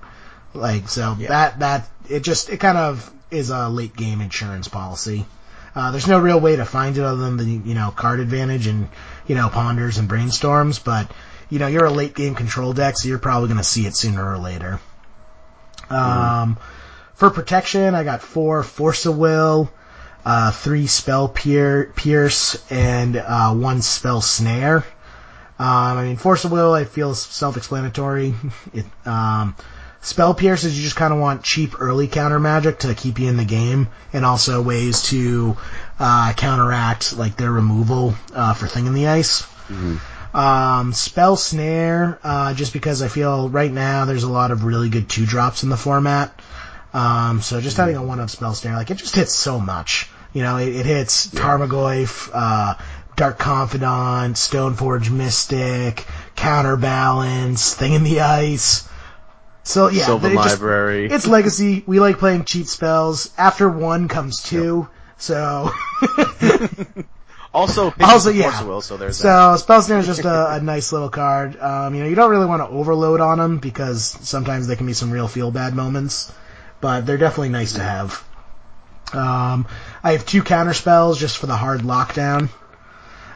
like, so that, that, it just, it kind of is a late game insurance policy. Uh, there's no real way to find it other than the, you know, card advantage and, you know, ponders and brainstorms, but, you know, you're a late game control deck, so you're probably gonna see it sooner or later. Um, for protection, I got four Force of Will, uh, three Spell pier- Pierce, and, uh, one Spell Snare. Um, I mean, Force of Will, I feel self-explanatory. Um, Spell Pierce is you just kind of want cheap early counter magic to keep you in the game, and also ways to uh, counteract like their removal uh, for Thing in the Ice. Um, Spell Snare, uh, just because I feel right now there's a lot of really good two drops in the format. Um, so just having a one of Spell Snare, like it just hits so much. You know, it, it hits Tarmogoyf, uh, Dark Confidant, Stoneforge Mystic, Counterbalance, Thing in the Ice. So yeah, Sylvan it just- Library. it's legacy. We like playing cheat spells. After one comes two. So, also, also Force yeah. Will, so there's that. so spell snare is just a, a nice little card. Um, you know, you don't really want to overload on them because sometimes they can be some real feel bad moments, but they're definitely nice to have. Um, I have two counter spells just for the hard lockdown.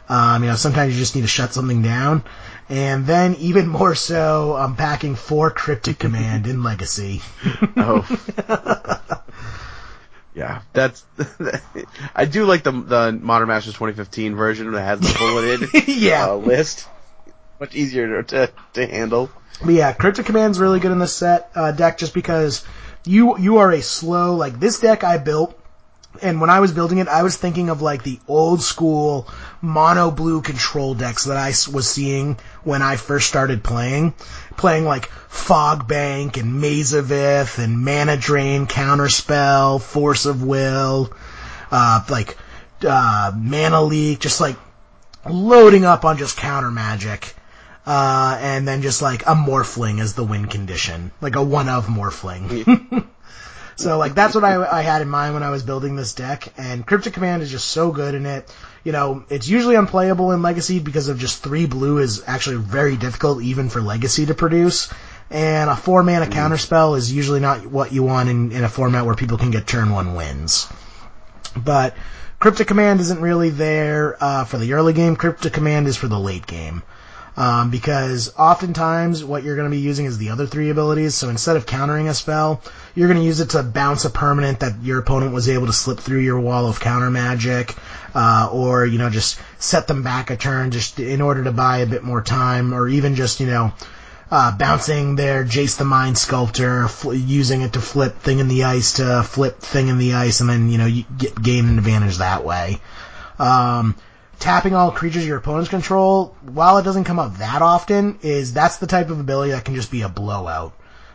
Um, you know, sometimes you just need to shut something down. And then even more so, I'm packing four Cryptic Command in Legacy. Oh. yeah, that's. I do like the the Modern Masters 2015 version that has the bulleted yeah. uh, list. Much easier to, to to handle. But yeah, Cryptic Command's really good in this set uh, deck just because you you are a slow like this deck I built And when I was building it, I was thinking of like the old school mono blue control decks that I was seeing when I first started playing. Playing like Fog Bank and Maze of Ith and Mana Drain, Counterspell, Force of Will, uh, like, uh, Mana Leak, just like loading up on just counter magic. Uh, and then just like a Morphling as the win condition. Like a one of Morphling. So like that's what I, I had in mind when I was building this deck, and Cryptic Command is just so good in it. You know, it's usually unplayable in Legacy because of just three blue is actually very difficult even for Legacy to produce. And a four mana counterspell is usually not what you want in, in a format where people can get turn one wins. But Cryptic Command isn't really there uh, for the early game. Cryptic Command is for the late game. Um, because oftentimes what you're going to be using is the other three abilities. So instead of countering a spell, you're going to use it to bounce a permanent that your opponent was able to slip through your wall of counter magic, uh, or you know just set them back a turn just in order to buy a bit more time, or even just you know. Uh, bouncing their Jace the Mind Sculptor, fl- using it to flip thing in the ice to flip thing in the ice, and then you know you get gain an advantage that way. Um, tapping all creatures your opponents control, while it doesn't come up that often, is that's the type of ability that can just be a blowout.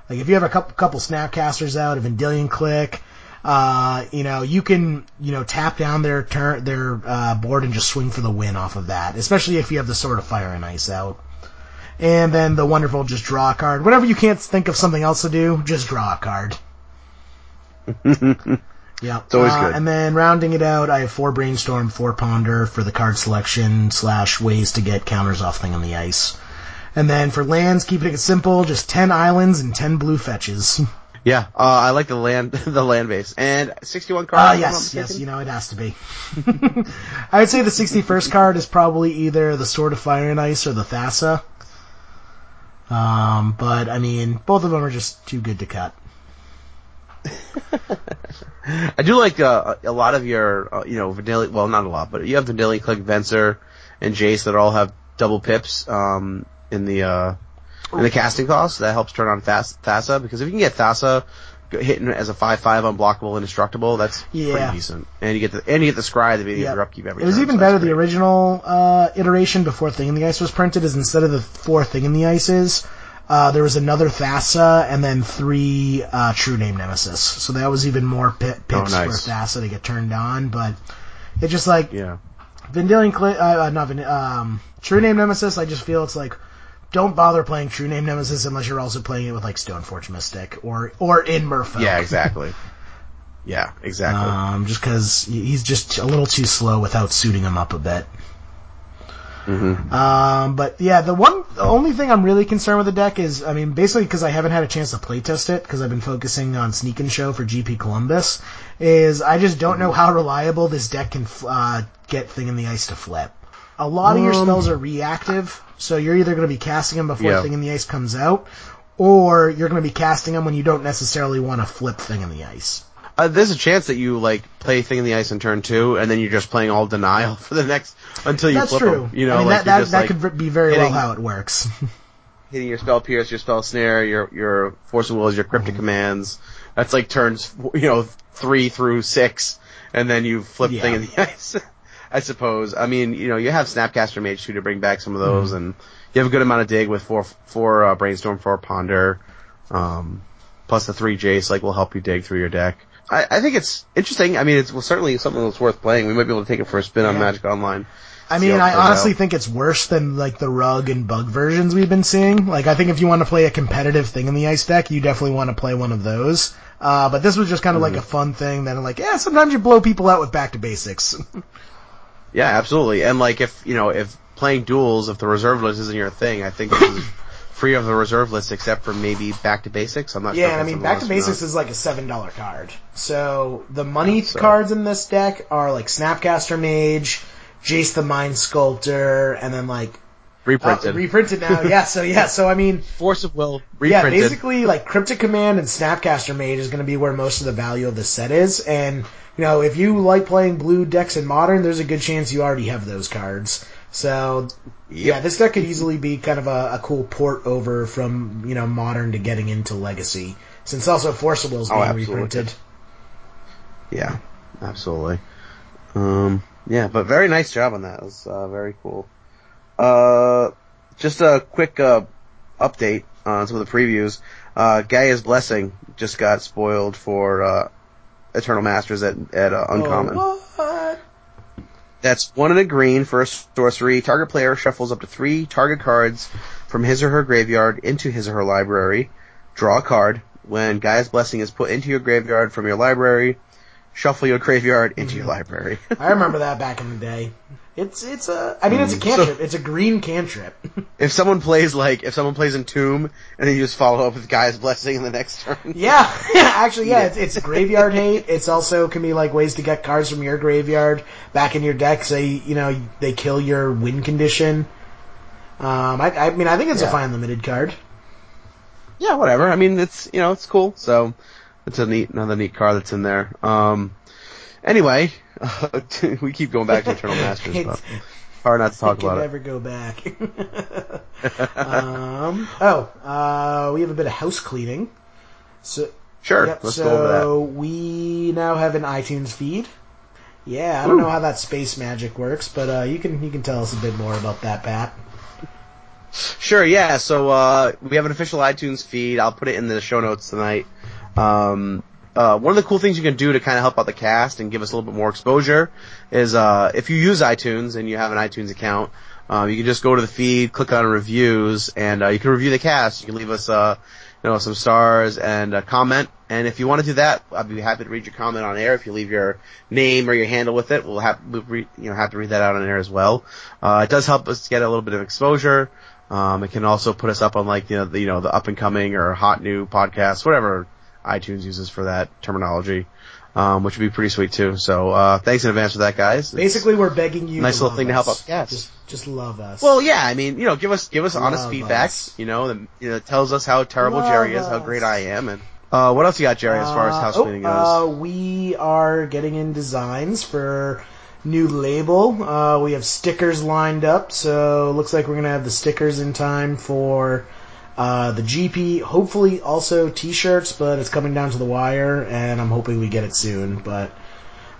Like if you have a couple, couple snapcasters out, a Vendilion Clique, uh, you know, you can, you know, tap down their turn, their, uh, board and just swing for the win off of that, especially if you have the Sword of Fire and Ice out. And then the wonderful just draw a card. Whenever you can't think of something else to do, just draw a card. Yeah. It's always Uh, good. And then rounding it out, I have four brainstorm, four ponder for the card selection slash ways to get counters off thing on the ice. And then for lands, keeping it simple, just ten islands and ten blue fetches. Yeah, uh, I like the land the land base and 61 cards. Ah, if yes, yes, you know it has to be. I would say the 61st card is probably either the Sword of Fire and Ice or the Thassa. Um, but I mean, both of them are just too good to cut. I do like uh, a lot of your, uh, you know, Vanilla. Well, not a lot, but you have Vanilla Click, Venser, and Jace that all have double pips um, in the uh, in the casting cost. That helps turn on Thas- Thassa because if you can get Thassa hitting as a five five unblockable indestructible, that's Yeah. pretty decent. And you get the and you get the Scry the video Yep. your upkeep every. It was turn, even so better. The original uh, iteration before Thing in the Ice was printed is instead of the four Thing in the Ices, uh, there was another Thassa and then three uh, True Name Nemesis. So that was even more pi- pips Oh, nice. for Thassa to get turned on. But it's just like Yeah. Vendilion, Cli- uh, uh, not Vend- um, True Name Nemesis. I just feel it's like don't bother playing True Name Nemesis unless you're also playing it with like Stoneforge Mystic or or in Merfolk. Yeah. Exactly. yeah. Exactly. Um, just because he's just a little too slow without suiting him up a bit. Hmm Um, but yeah, the one, the only thing I'm really concerned with the deck is, I mean, basically because I haven't had a chance to playtest it because I've been focusing on Sneak and Show for GP Columbus, is I just don't know how reliable this deck can uh, get Thing in the Ice to flip. A lot of your Um, spells are reactive, so you're either going to be casting them before Yeah. Thing in the Ice comes out, or you're going to be casting them when you don't necessarily want to flip Thing in the Ice. Uh, there's a chance that you like play Thing in the Ice in turn two, and then you're just playing all denial for the next until you That's flip true. 'em. You know, I mean, like that, that, that like could be very well how it works. hitting your spell pierce, your spell snare, your your force of wills, your cryptic Mm-hmm. commands. That's like turns, you know, three through six, and then you flip Yeah. thing in the ice. I suppose. I mean, you know, you have Snapcaster Mage too to bring back some of those, Mm-hmm. and you have a good amount of dig with four four uh, brainstorm, four ponder, um, plus the three Jace like will help you dig through your deck. I, I think it's interesting. I mean, it's well, certainly something that's worth playing. We might be able to take it for a spin on Yeah. Magic Online. I mean, I honestly out. think it's worse than like the rug and bug versions we've been seeing. Like, I think if you want to play a competitive thing in the ice deck, you definitely want to play one of those. Uh, but this was just kind of Mm-hmm. like a fun thing that, like, yeah, sometimes you blow people out with back to basics. Yeah, absolutely. And like if you know if playing duels, if the reserve list isn't your thing, I think this is free of the reserve list except for maybe back to basics. I'm not sure. yeah, I mean, back to basics is like a seven dollar card. So the money So- cards in this deck are like Snapcaster Mage, Jace the Mind Sculptor, and then like reprinted. uh, reprinted now. yeah, so yeah, so I mean. Force of Will Yeah, basically, like Cryptic Command and Snapcaster Mage is going to be where most of the value of the set is. And, you know, if you like playing blue decks in Modern, there's a good chance you already have those cards. So, yeah, this deck could easily be kind of a, a cool port over from, you know, Modern to getting into Legacy. Since also Force of Will is Oh, being absolutely. reprinted. Yeah. absolutely. Um, yeah, but very nice job on that. It was uh, very cool. Uh, just a quick uh, update on some of the previews. Uh, Gaia's Blessing just got spoiled for uh, Eternal Masters at at uh, Uncommon. Oh, what? That's one in a green for a sorcery. Target player shuffles up to three target cards from his or her graveyard into his or her library. Draw a card. When Gaia's Blessing is put into your graveyard from your library, shuffle your graveyard into your mm-hmm. library. I remember that back in the day. It's it's a I mean it's a cantrip. it's a green cantrip. if someone plays like, if someone plays Entomb, and then you just follow up with Gaia's Blessing in the next turn. yeah, actually, yeah, it's, it's graveyard hate. It's also can be like ways to get cards from your graveyard back in your deck. Say you know they kill your win condition. Um, I, I mean I think it's a fine limited card. yeah, whatever. I mean, it's you know, it's cool. So it's a neat, another neat card that's in there. Um, anyway, we keep going back to Eternal Masters, but It's- hard not to talk about it. never go back. um, oh, uh, we have a bit of house cleaning. So Sure, Yep, let's so go over that. we now have an iTunes feed. Yeah, I don't know how that space magic works, but uh, you can you can tell us a bit more about that, Pat. Sure, yeah. So uh, we have an official iTunes feed. I'll put it in the show notes tonight. Um, uh, one of the cool things you can do to kind of help out the cast and give us a little bit more exposure is uh, if you use iTunes and you have an iTunes account, um, you can just go to the feed, click on reviews, and uh, you can review the cast. You can leave us, uh, you know, some stars and a comment. And if you want to do that, I'd be happy to read your comment on air. If you leave your name or your handle with it, we'll have we'll re, you know have to read that out on air as well. Uh, it does help us get a little bit of exposure. Um, it can also put us up on like you know the, you know the up and coming or hot new podcasts, whatever iTunes uses for that terminology, um, which would be pretty sweet too. So uh, thanks in advance for that, guys. It's- Basically, we're begging you. Nice to little thing to help us. us. Yes. Just just love us. well, yeah, I mean, you know, give us give us honest Love feedback. us. You know, that you know, tells us how terrible Love Jerry is, how great I am, and uh, what else you got, Jerry, as far as house Uh, cleaning oh, goes? uh, we are getting in designs for new label. Uh, we have stickers lined up, so it looks like we're gonna have the stickers in time for uh, the GP. Hopefully, also T-shirts, but it's coming down to the wire, and I'm hoping we get it soon. But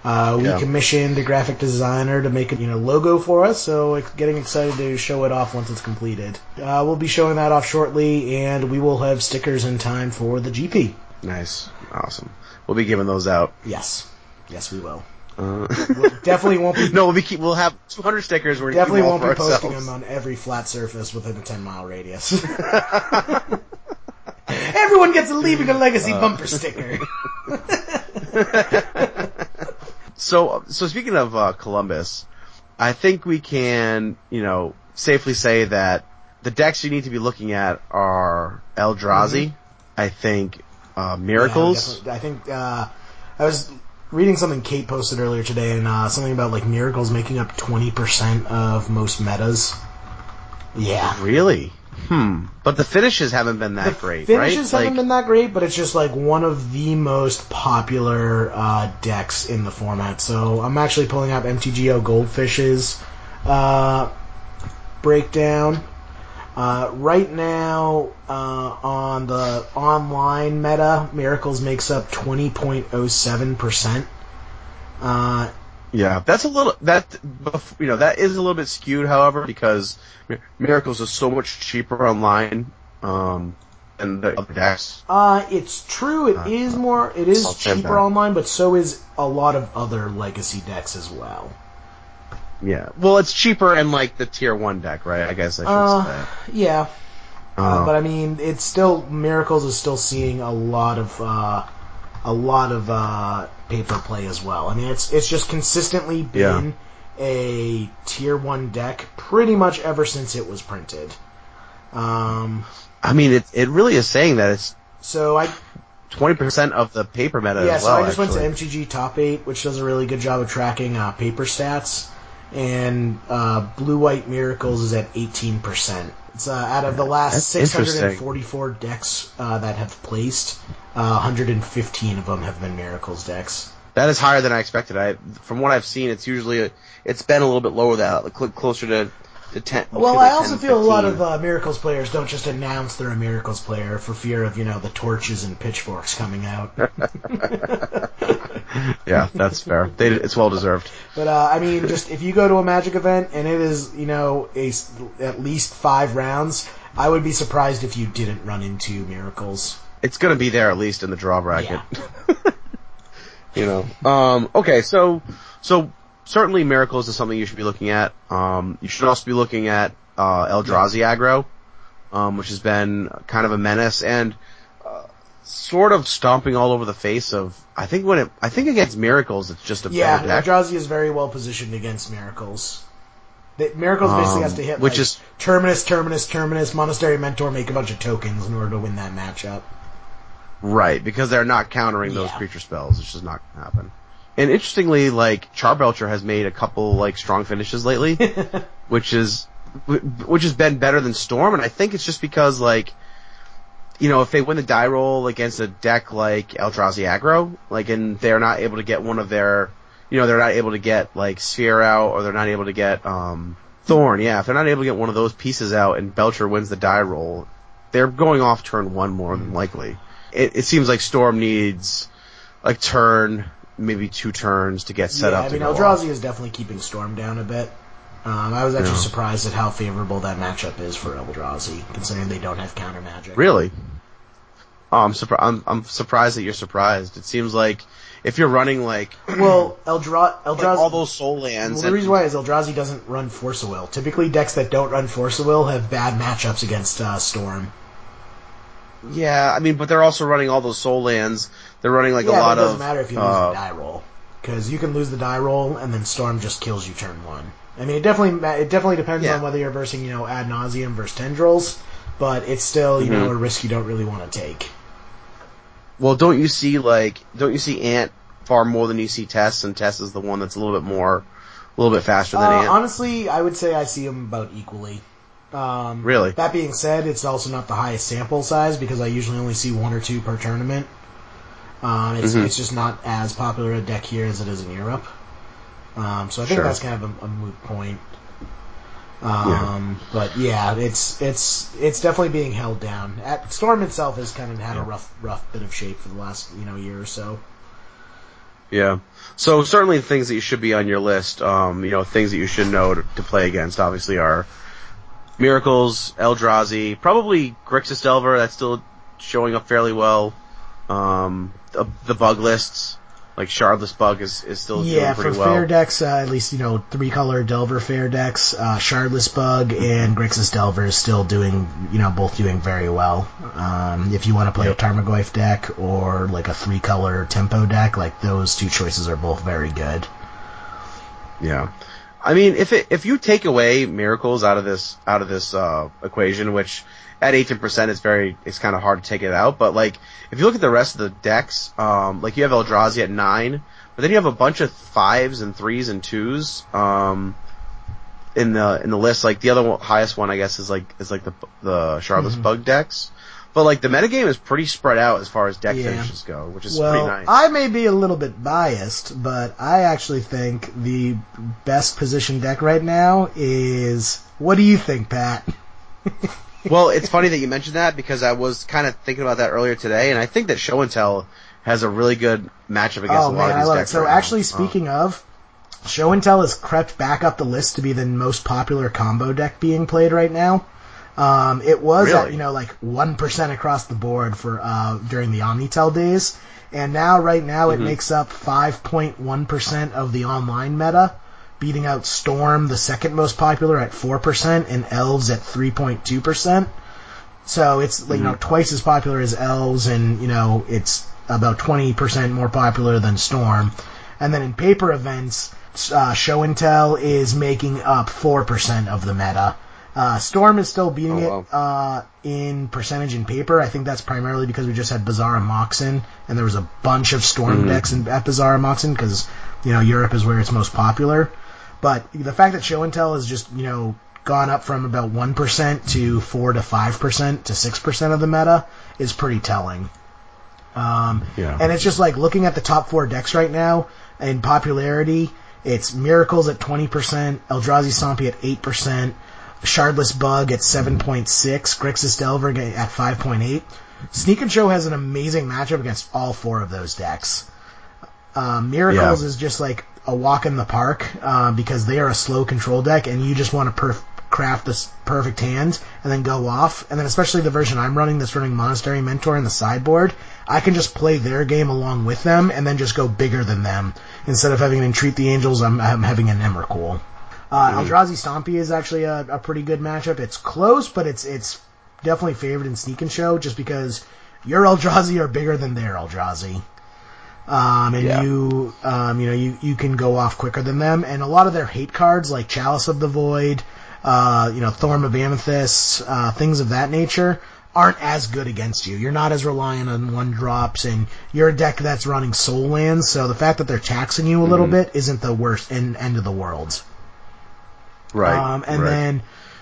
uh, we Yeah. commissioned a graphic designer to make a you know logo for us, so it's getting excited to show it off once it's completed. Uh, we'll be showing that off shortly, and we will have stickers in time for the GP. nice, awesome. We'll be giving those out. Yes. Yes, we will. Uh, Definitely won't be. no, we'll be keep, we'll have 200 stickers. We're Definitely won't be for posting them on every flat surface within a 10 mile radius. Everyone gets a Leaving a Legacy Uh. bumper sticker. So, so speaking of uh, Columbus, I think we can, you know, safely say that the decks you need to be looking at are Eldrazi. I think uh, Miracles. Mm-hmm. Yeah. I think uh, I was reading something Kate posted earlier today, and uh, something about like miracles making up 20% of most metas. Yeah. really? Hmm. But the finishes haven't been that The great, Finishes right? haven't been that great, but it's just like one of the most popular uh, decks in the format. So I'm actually pulling up MTGO Goldfish's uh, breakdown. Uh, right now, uh, on the online meta, Miracles makes up 20.07%. Uh, Yeah, that's a little that you know that is a little bit skewed, however, because Miracles is so much cheaper online um, than the other decks. Uh, it's true. It is more. It is cheaper online, but so is a lot of other legacy decks as well. Yeah, well, it's cheaper in like the tier one deck, right? I guess I should Uh, say. Yeah, uh, Uh, but I mean, it's still Miracles is still seeing a lot of uh, a lot of uh, paper play as well. I mean, it's it's just consistently been a tier one deck pretty much ever since it was printed. Um, I mean, it it really is saying that it's so I twenty percent of the paper meta yeah, as well. so I just actually. went to MTG Top Eight, which does a really good job of tracking uh, paper stats, and uh, Blue White Miracles is at eighteen percent. It's uh, out of the last That's six hundred interesting. and forty-four decks uh, that have placed, uh, one hundred and fifteen of them have been Miracles decks. That is higher than I expected. I from what I've seen, it's usually a, it's been a little bit lower that closer to ten. Well, to I also 10, feel a lot of uh, Miracles players don't just announce they're a Miracles player for fear of you know the torches and pitchforks coming out. yeah, that's fair. They, it's well deserved. But uh, I mean, just if you go to a Magic event and it is you know a at least five rounds, I would be surprised if you didn't run into miracles. It's gonna be there at least in the draw bracket. you know. Um, okay, so so certainly miracles is something you should be looking at. Um, you should also be looking at uh, Eldrazi aggro, um, which has been kind of a menace and sort of stomping all over the face of. I think when it, I think against miracles, it's just a Yeah, better. Is very well positioned against miracles. The, miracles basically Um, has to hit which like, is- terminus, terminus, terminus, monastery mentor, make a bunch of tokens in order to win that matchup. Right, because they're not countering those Yeah. creature spells. It's just not gonna happen. And interestingly, like Charbelcher has made a couple like strong finishes lately, which is which has been better than Storm, and I think it's just because like you know if they win the die roll against a deck like Eldrazi aggro, like and they're not able to get one of their you know they're not able to get like Sphere out or they're not able to get um Thorn, yeah, if they're not able to get one of those pieces out and Belcher wins the die roll, they're going off turn one more than likely. It, it seems like Storm needs like turn, maybe two turns to get set yeah, up. I mean, Eldrazi off. is definitely keeping Storm down a bit. Um, I was actually Yeah. surprised at how favorable that matchup is for Eldrazi, considering they don't have counter magic. Really? Oh, I'm surprised. I'm, I'm surprised that you're surprised. It seems like if you're running like, Well, Eldra- like Eldrazi. all those soul lands, well, the and- reason why is Eldrazi doesn't run Force of Will. Typically, decks that don't run Force of Will have bad matchups against uh, Storm. yeah, I mean, but they're also running all those soul lands. They're running like yeah, a lot it doesn't of. matter if you lose uh, the die roll, because you can lose the die roll and then Storm just kills you turn one. I mean, it definitely it definitely depends Yeah. on whether you're versing you know ad nauseum versus tendrils, but it's still you know Mhm. a risk you don't really want to take. Well, don't you see like don't you see Ant far more than you see Tess, and Tess is the one that's a little bit more, a little bit faster than Uh, Ant. honestly, I would say I see them about equally. Um, Really? That being said, it's also not the highest sample size because I usually only see one or two per tournament. Um, it's, Mhm. it's just not as popular a deck here as it is in Europe. Um, so I think Sure. that's kind of a, a moot point. Um, But yeah, it's it's it's definitely being held down. At, Storm itself has kind of had a rough rough bit of shape for the last you know year or so. Yeah. So certainly the things that you should be on your list, um, you know, things that you should know to, to play against, obviously are Miracles, Eldrazi, probably Grixis Delver, that's still showing up fairly well. Um, the, the bug lists, like Shardless Bug is, is still Yeah, doing for pretty well. fair decks, uh, at least you know three color Delver fair decks, uh, Shardless Bug and Grixis Delver is still doing you know both doing very well. Um, if you want to play Yep. a Tarmogoyf deck or like a three color Tempo deck, like those two choices are both very good. Yeah. I mean, if it, if you take away miracles out of this out of this uh, equation, which at eighteen percent it's very it's kind of hard to take it out, but like if you look at the rest of the decks, um, like you have Eldrazi at nine, but then you have a bunch of fives and threes and twos um, in the in the list. Like the other one, highest one, I guess, is like is like the the Shardless Mm-hmm. Bug decks. But like the metagame is pretty spread out as far as deck Yeah. finishes go, which is well, pretty nice. I may be a little bit biased, but I actually think the best positioned deck right now is. What do you think, Pat? well, it's funny that you mentioned that because I was kind of thinking about that earlier today, and I think that Show and Tell has a really good matchup against oh a lot man, of I these love it. So right actually, Uh, speaking of, Show and Tell has crept back up the list to be the most popular combo deck being played right now. Um, it was at you know like one percent across the board for uh, during the Omni-Tell days, and now right now Mm-hmm. it makes up five point one percent of the online meta, beating out Storm, the second most popular at four percent, and Elves at three point two percent. So it's like, you know Mm-hmm. twice as popular as Elves, and you know it's about twenty percent more popular than Storm. And then in paper events, uh, Show and Tell is making up four percent of the meta. Uh, Storm is still beating Oh, it uh, in percentage in paper. I think that's primarily because we just had Bazaar and Moxen, and there was a bunch of Storm decks in, at Bazaar and Moxen because you know Europe is where it's most popular. But the fact that Show and Tell has just you know gone up from about one percent to four to five percent to six percent of the meta is pretty telling. Um, Yeah. And it's just like looking at the top four decks right now in popularity. It's Miracles at 20%, Eldrazi Stompy at 8%, Shardless Bug at 7.6, Grixis Delver at 5.8. Sneak and Show has an amazing matchup against all four of those decks. Uh, Miracles Yeah. is just like a walk in the park uh, because they are a slow control deck, and you just want to perf- craft this perfect hand and then go off. And then especially the version I'm running that's running Monastery Mentor in the sideboard, I can just play their game along with them and then just go bigger than them. Instead of having an Entreat the Angels, I'm, I'm having an Emrakul. Uh, Eldrazi Stompy is actually a, a pretty good matchup. It's close, but it's it's definitely favored in Sneak and Show just because your Eldrazi are bigger than their Eldrazi. Um, and Yeah. you, um, you know, you, you can go off quicker than them. And a lot of their hate cards, like Chalice of the Void, uh, you know, Thorn of Amethyst, uh, things of that nature, aren't as good against you. You're not as reliant on one drops, and you're a deck that's running soul lands, so the fact that they're taxing you a little bit isn't the worst end, end of the world. Right. Um, and right. then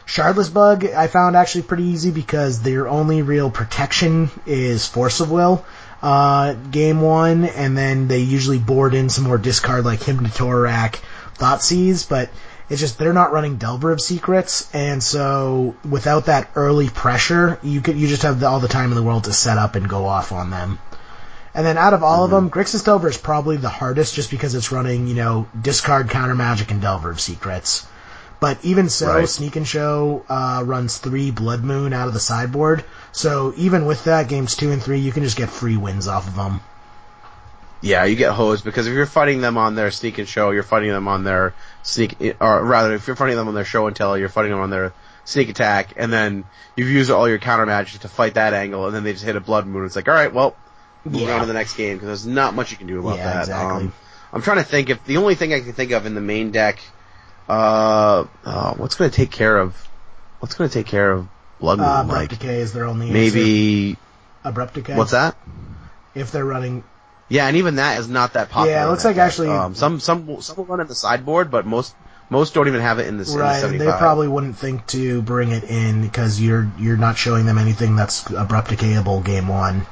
Shardless Bug, I found actually pretty easy because their only real protection is Force of Will, uh, game one, and then they usually board in some more discard like Hymn to Tourach, Thoughtseize, but it's just they're not running Delver of Secrets, and so without that early pressure, you could you just have the, all the time in the world to set up and go off on them. And then out of all of them, Grixis Delver is probably the hardest just because it's running, you know, discard counter magic and Delver of Secrets. But even so, Right. Sneak and Show uh, runs three Blood Moon out of the sideboard. So even with that, games two and three, you can just get free wins off of them. Yeah, you get hosed because if you're fighting them on their sneak and show, you're fighting them on their sneak, or rather, if you're fighting them on their show and tell, you're fighting them on their sneak attack, and then you've used all your counter magic to fight that angle, and then they just hit a blood moon. It's like, all right, well, moving Yeah. on to the next game because there's not much you can do about Yeah, that. exactly. Um, I'm trying to think if the only thing I can think of in the main deck, uh, oh, what's going to take care of, what's going to take care of blood moon? Uh, Abrupt like Decay is their only answer. maybe Abrupt Decay. what's that? If they're running, Yeah, and even that is not that popular. Yeah, it looks like actually- um, some some some will run in the sideboard, but most most don't even have it in the, in the right, they probably wouldn't think to bring it in because you're you're not showing them anything that's Abrupt Decayable game one.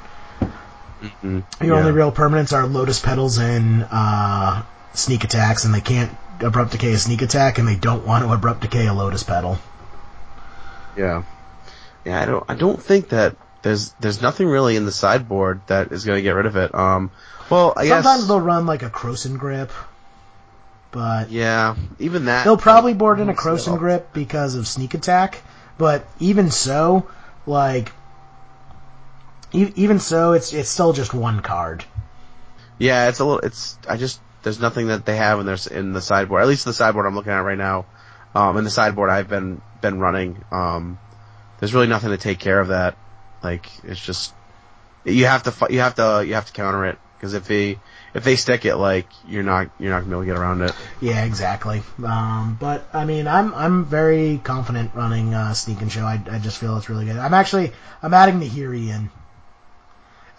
Mm, Your yeah. only real permanents are Lotus Petals and uh, Sneak Attacks, and they can't Abrupt Decay a Sneak Attack, and they don't want to Abrupt Decay a Lotus Petal. Yeah, yeah. I don't I don't think that there's there's nothing really in the sideboard that is going to get rid of it. Um, well, I Sometimes guess they'll run like a Krosan Grip, but yeah, even that they'll probably board in a. Krosan Grip because of Sneak Attack. But even so, like even so, it's it's still just one card. Yeah, it's a little. It's I just there's nothing that they have in their in the sideboard. At least the sideboard I'm looking at right now. Um, in the sideboard I've been been running. Um, there's really nothing to take care of that. Like it's just you have to you have to you have to counter it because if they if they stick it like you're not you're not gonna be able to get around it. Yeah, exactly. Um, but I mean, I'm I'm very confident running uh, Sneak and Show. I, I just feel it's really good. I'm actually I'm adding the Nahiri in.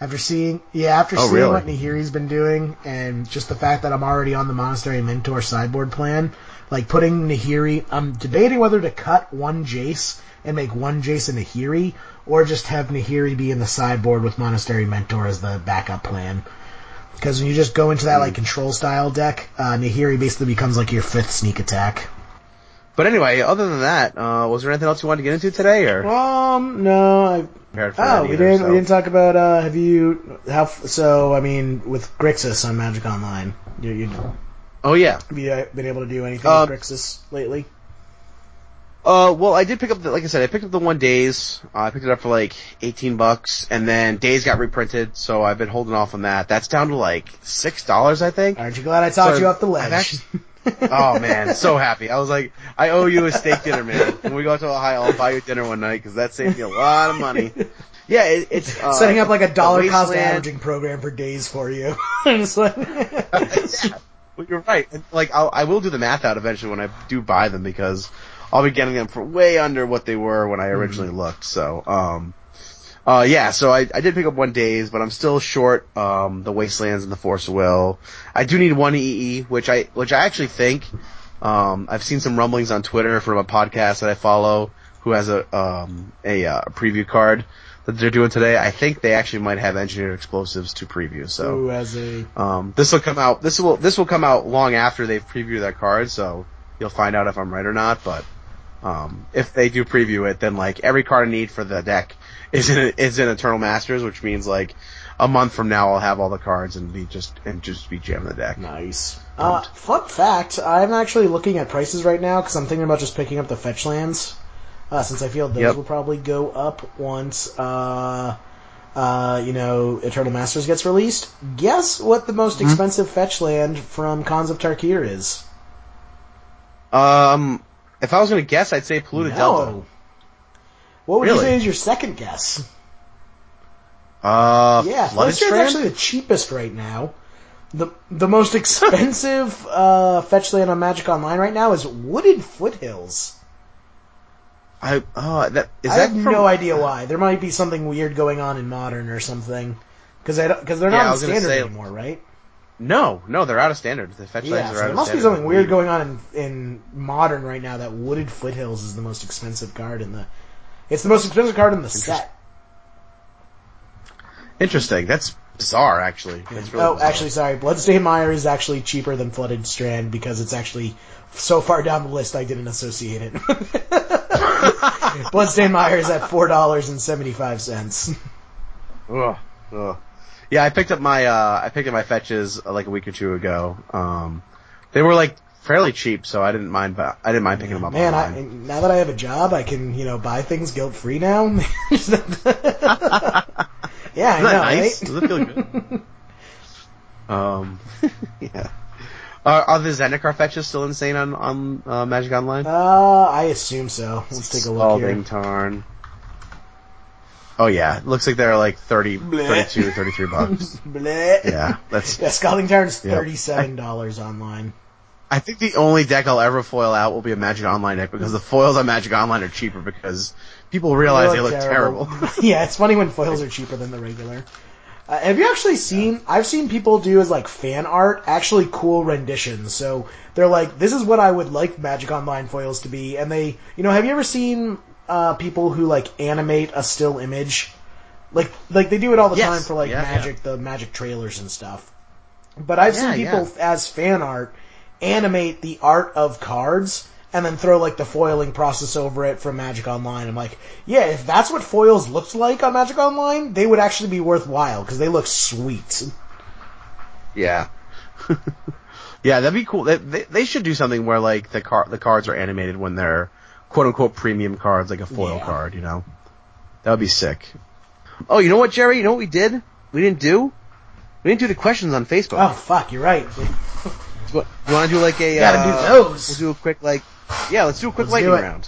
After seeing, yeah, after Oh, seeing really? what Nahiri's been doing, and just the fact that I'm already on the Monastery Mentor sideboard plan, like putting Nahiri, I'm debating whether to cut one Jace and make one Jace a Nahiri, or just have Nahiri be in the sideboard with Monastery Mentor as the backup plan. Because when you just go into that like control style deck, uh, Nahiri basically becomes like your fifth sneak attack. But anyway, other than that, uh, was there anything else you wanted to get into today, or Um, no, I, prepared for oh, we either, didn't so- we didn't talk about uh, have you how so I mean with Grixis on Magic Online, you you Oh yeah. have you uh, been able to do anything Um, with Grixis lately? Uh, well, I did pick up the, like I said, I picked up the one Daze. Uh, I picked it up for like 18 bucks, and then Daze got reprinted, so I've been holding off on that. That's down to like $6, I think. Aren't you glad I talked So, you off the I've ledge? actually- oh man, so happy. I was like, I owe you a steak dinner, man. When we go out to Ohio, I'll buy you dinner one night, cause that saved me a lot of money. Yeah, it, it's, uh, Setting up like a dollar cost averaging program for days for you. Like- yeah, well, you're right. And, Like I'll, I will do the math out eventually when I do buy them because I'll be getting them for way under what they were when I originally looked. So, um, uh, yeah. So I, I did pick up one Daze, but I'm still short um, the Wastelands and the Force of Will. I do need one EE, which I which I actually think um, I've seen some rumblings on Twitter from a podcast that I follow who has a um, a, uh, preview card that they're doing today. I think they actually might have engineered explosives to preview. So. Ooh, as a Um, this will come out. This will this will come out long after they've previewed that card, so you'll find out if I'm right or not. But um, if they do preview it, then like every card I need for the deck is in is in Eternal Masters, which means like a month from now I'll have all the cards and be just and just be jamming the deck. Nice. Uh, fun fact, I'm actually looking at prices right now because I'm thinking about just picking up the fetch lands, uh, since I feel those Yep. will probably go up once, uh, uh, you know, Eternal Masters gets released. Guess what the most expensive fetch land from Khans of Tarkir is? Um, if I was gonna guess, I'd say Polluted Delta. What would you say is your second guess? Uh, Yeah, Strand? actually the cheapest right now. The the most expensive uh, fetch land on Magic Online right now is Wooded Foothills. I oh that is I that have from, no idea why. There might be something weird going on in Modern or something. Because because they're Yeah, not in Standard say- anymore, right? No, no, they're out of standard. The fetch Yeah, lands so are out there of must be something weird going on in, in Modern right now that Wooded Foothills is the most expensive card in the... It's the most expensive card in the set. Interesting. That's bizarre, actually. That's really oh, bizarre. actually, sorry. Bloodstained Mire is actually cheaper than Flooded Strand because it's actually so far down the list I didn't associate it. Bloodstained Mire is at four dollars and seventy five cents. Ugh, ugh. Yeah, I picked up my uh, I picked up my fetches uh, like a week or two ago. Um, they were like fairly cheap, so I didn't mind. bu- I didn't mind picking them up. Man, I, now that I have a job, I can you know buy things guilt free now. yeah, I know, nice? right? Does it feel good? um, yeah. Are, are the Zendikar fetches still insane on on uh, Magic Online? Uh, I assume so. Let's take a look Scalding here. Tarn. Oh yeah, it looks like they're like 30, Bleh. 32, 33 bucks. Yeah, that's. Yeah, Scalding Tarn's Yeah. thirty-seven dollars online. I think the only deck I'll ever foil out will be a Magic Online deck because the foils on Magic Online are cheaper because people realize they look terrible. yeah, it's funny when foils are cheaper than the regular. Uh, have you actually seen? I've seen people do as like fan art, actually cool renditions. So they're like, "This is what I would like Magic Online foils to be," and they, you know, have you ever seen uh, people who like animate a still image? Like, like they do it all the Yes. time for like Yeah, Magic, the Magic trailers and stuff. But I've Yeah, seen people yeah. as fan art animate the art of cards and then throw like the foiling process over it from Magic Online. I'm like, yeah, if that's what foils looked like on Magic Online, they would actually be worthwhile because they look sweet. Yeah. yeah, that'd be cool. They, they, they should do something where like the car the cards are animated when they're quote unquote premium cards, like a foil Yeah. card. You know, that would be sick. Oh, you know what, Jerry? You know what we did? We didn't do. We didn't do the questions on Facebook. Oh fuck, you're right. You want to do like a? Gotta uh, do those. We'll do a quick like. Yeah, let's do a quick Let's lightning round.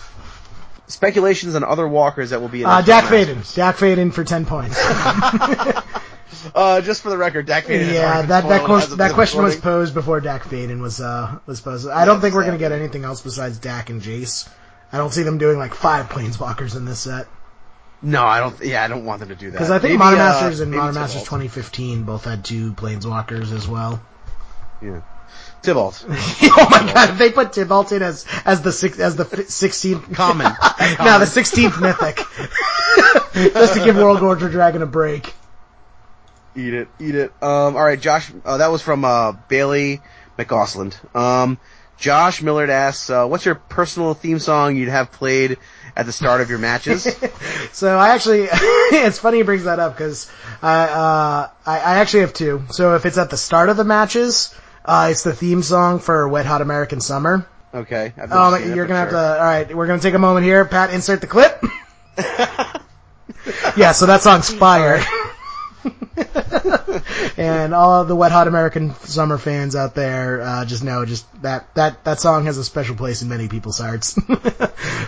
Speculations on other walkers that will be in. Uh, the Dack Masters. Fayden. Dack Fayden for ten points. Uh, just for the record, Dack Fayden. yeah, already that that, spoiled ques- as of that this question was posed before Dack Fayden was uh was posed. I don't think we're gonna get anything else besides Dack and Jace. I don't see them doing like five planeswalkers in this set No, I don't. Yeah, I don't want them to do that. because I think Maybe, Modern uh, Masters and Modern Masters 2015 both had two planeswalkers as well. Yeah. Tibalt. oh my god! If they put Tibalt in as as the six as the sixteenth Common. no, the sixteenth mythic, just to give Worldgorger Dragon a break. Eat it, eat it. Um, all right, Josh. Uh, that was from uh, Bailey McGosland. Um, Josh Millard asks, uh, "What's your personal theme song you'd have played at the start of your matches?" So I actually, it's funny he brings that up because I, uh, I I actually have two. So if it's at the start of the matches, uh, it's the theme song for Wet Hot American Summer. okay. I've never Um, seen it, you're but gonna have to. All right, we're gonna take a moment here. Pat, insert the clip. yeah, so that song's fire. and all of the Wet Hot American Summer fans out there, uh, just know, just that that that song has a special place in many people's hearts.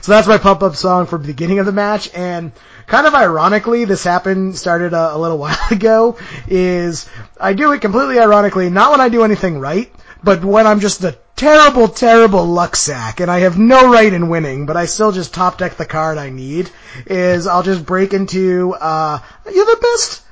so that's my pump up song for the beginning of the match, and kind of ironically, this happened started a, a little while ago. Is I do it completely ironically, not when I do anything right, but when I'm just a terrible, terrible luck sack, and I have no right in winning, but I still just top deck the card I need, is I'll just break into, uh, you're the best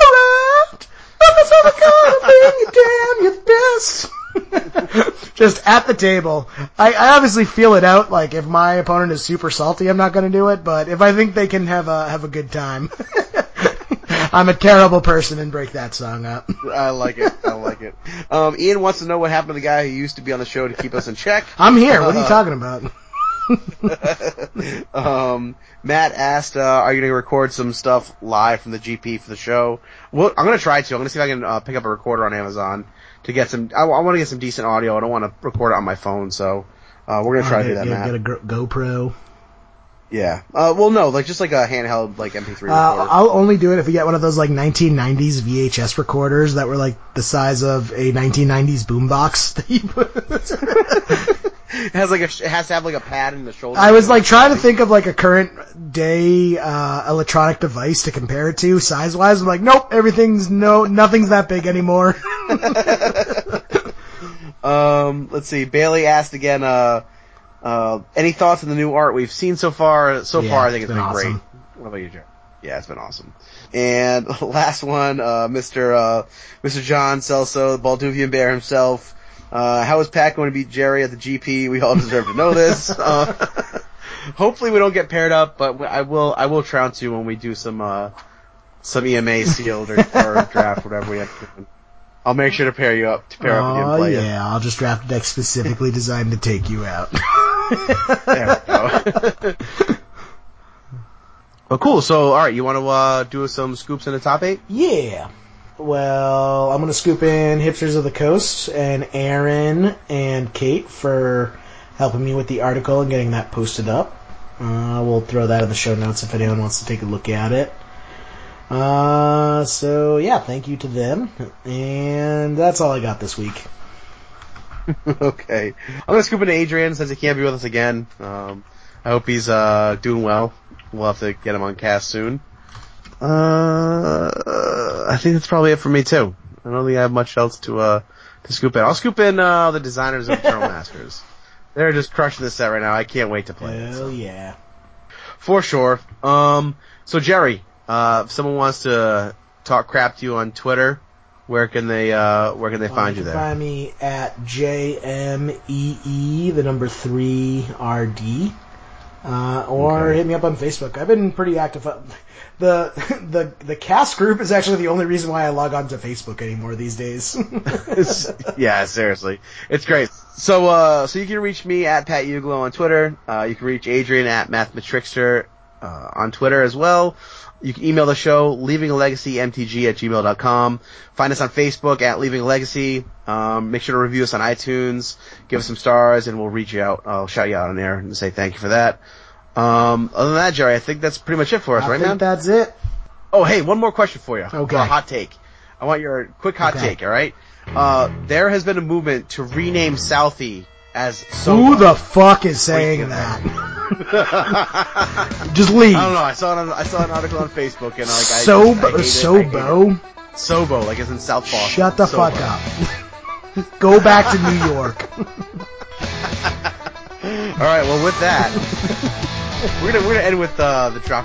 around. I'm the card of being damn, you're the best. just at the table. I, I obviously feel it out, like if my opponent is super salty, I'm not gonna do it, but if I think they can have a, have a good time. I'm a terrible person and break that song up. I like it. I like it. Um, Ian wants to know what happened to the guy who used to be on the show to keep us in check. I'm here. What are you Uh, talking about? um, Matt asked, uh, "Are you going to record some stuff live from the GP for the show?" Well, I'm going to try to. I'm going to see if I can uh, pick up a recorder on Amazon to get some. I, I want to get some decent audio. I don't want to record it on my phone, so uh, we're going to try to do that, get, Matt. get a GoPro. Yeah. Uh, well, no, like just like a handheld like MP3 recorder. Uh, I'll only do it if we get one of those like 1990s VHS recorders that were like the size of a 1990s boombox. that you put- it has like a, it has to have like a pad in the shoulder. I was like trying to think of like a current day uh, electronic device to compare it to size wise. I'm like, nope, everything's no, nothing's that big anymore. Um, let's see. Bailey asked again. Uh, uh, any thoughts on the new art we've seen so far? So Yeah, far, I think it's been been, great. What about you, Joe? Yeah, it's been awesome. And last one, uh, Mr. Uh, Mr. John Celso, the Balduvian Bear himself. Uh, how is Pat going to beat Jerry at the GP? We all deserve to know this. Uh, hopefully we don't get paired up, but I will, I will trounce you when we do some, uh, some EMA sealed or, or draft, whatever we have to do. I'll make sure to pair you up, to pair up with you and Oh play you. yeah, I'll just draft a deck specifically designed to take you out. There we go. well, cool. So, all right, you want to uh, do some scoops in the top eight? Yeah. Well, I'm gonna scoop in Hipsters of the Coast and Aaron and Kate for helping me with the article and getting that posted up. Uh, we'll throw that in the show notes if anyone wants to take a look at it. Uh, so yeah, thank you to them. And that's all I got this week. okay. I'm gonna scoop into Adrian since he can't be with us again. Um, I hope he's uh, doing well. We'll have to get him on cast soon. Uh, I think that's probably it for me too. I don't think I have much else to uh to scoop in. I'll scoop in uh, the designers of Eternal Masters. They're just crushing this set right now. I can't wait to play it. Hell yeah. For sure. Um, so Jerry, uh, if someone wants to talk crap to you on Twitter, where can they, uh, where can they find you can there? Find me at JMEE, the number three RD. Uh, or Okay. hit me up on Facebook. I've been pretty active. uh, The the the cast group is actually the only reason why I log on to Facebook anymore these days. yeah, seriously. It's great. So, uh, so you can reach me at Pat Uglow on Twitter. Uh, you can reach Adrian at Mathematrickster, uh, on Twitter as well. You can email the show, leaving a legacy mtg at gmail.com. Find us on Facebook at leaving legacy. Um, make sure to review us on iTunes, give us some stars, and we'll reach you out. I'll shout you out on air and say thank you for that. Um, other than that, Jerry, I think that's pretty much it for us, I right, think man? that's it. Oh, hey, one more question for you. Okay. A hot take. I want your quick hot Okay. take, alright? Uh, there has been a movement to rename Southie as Sobo. Who the fuck is saying that? Just leave. I don't know, I saw it on, I saw an article on Facebook and like, I, Sobo, I hate it, I hate it. Sobo. Sobo, like it's in South Boston. Shut the Sobo. fuck up. Go back to New York. Alright, well with that, we're gonna, we're gonna end with, uh, the show.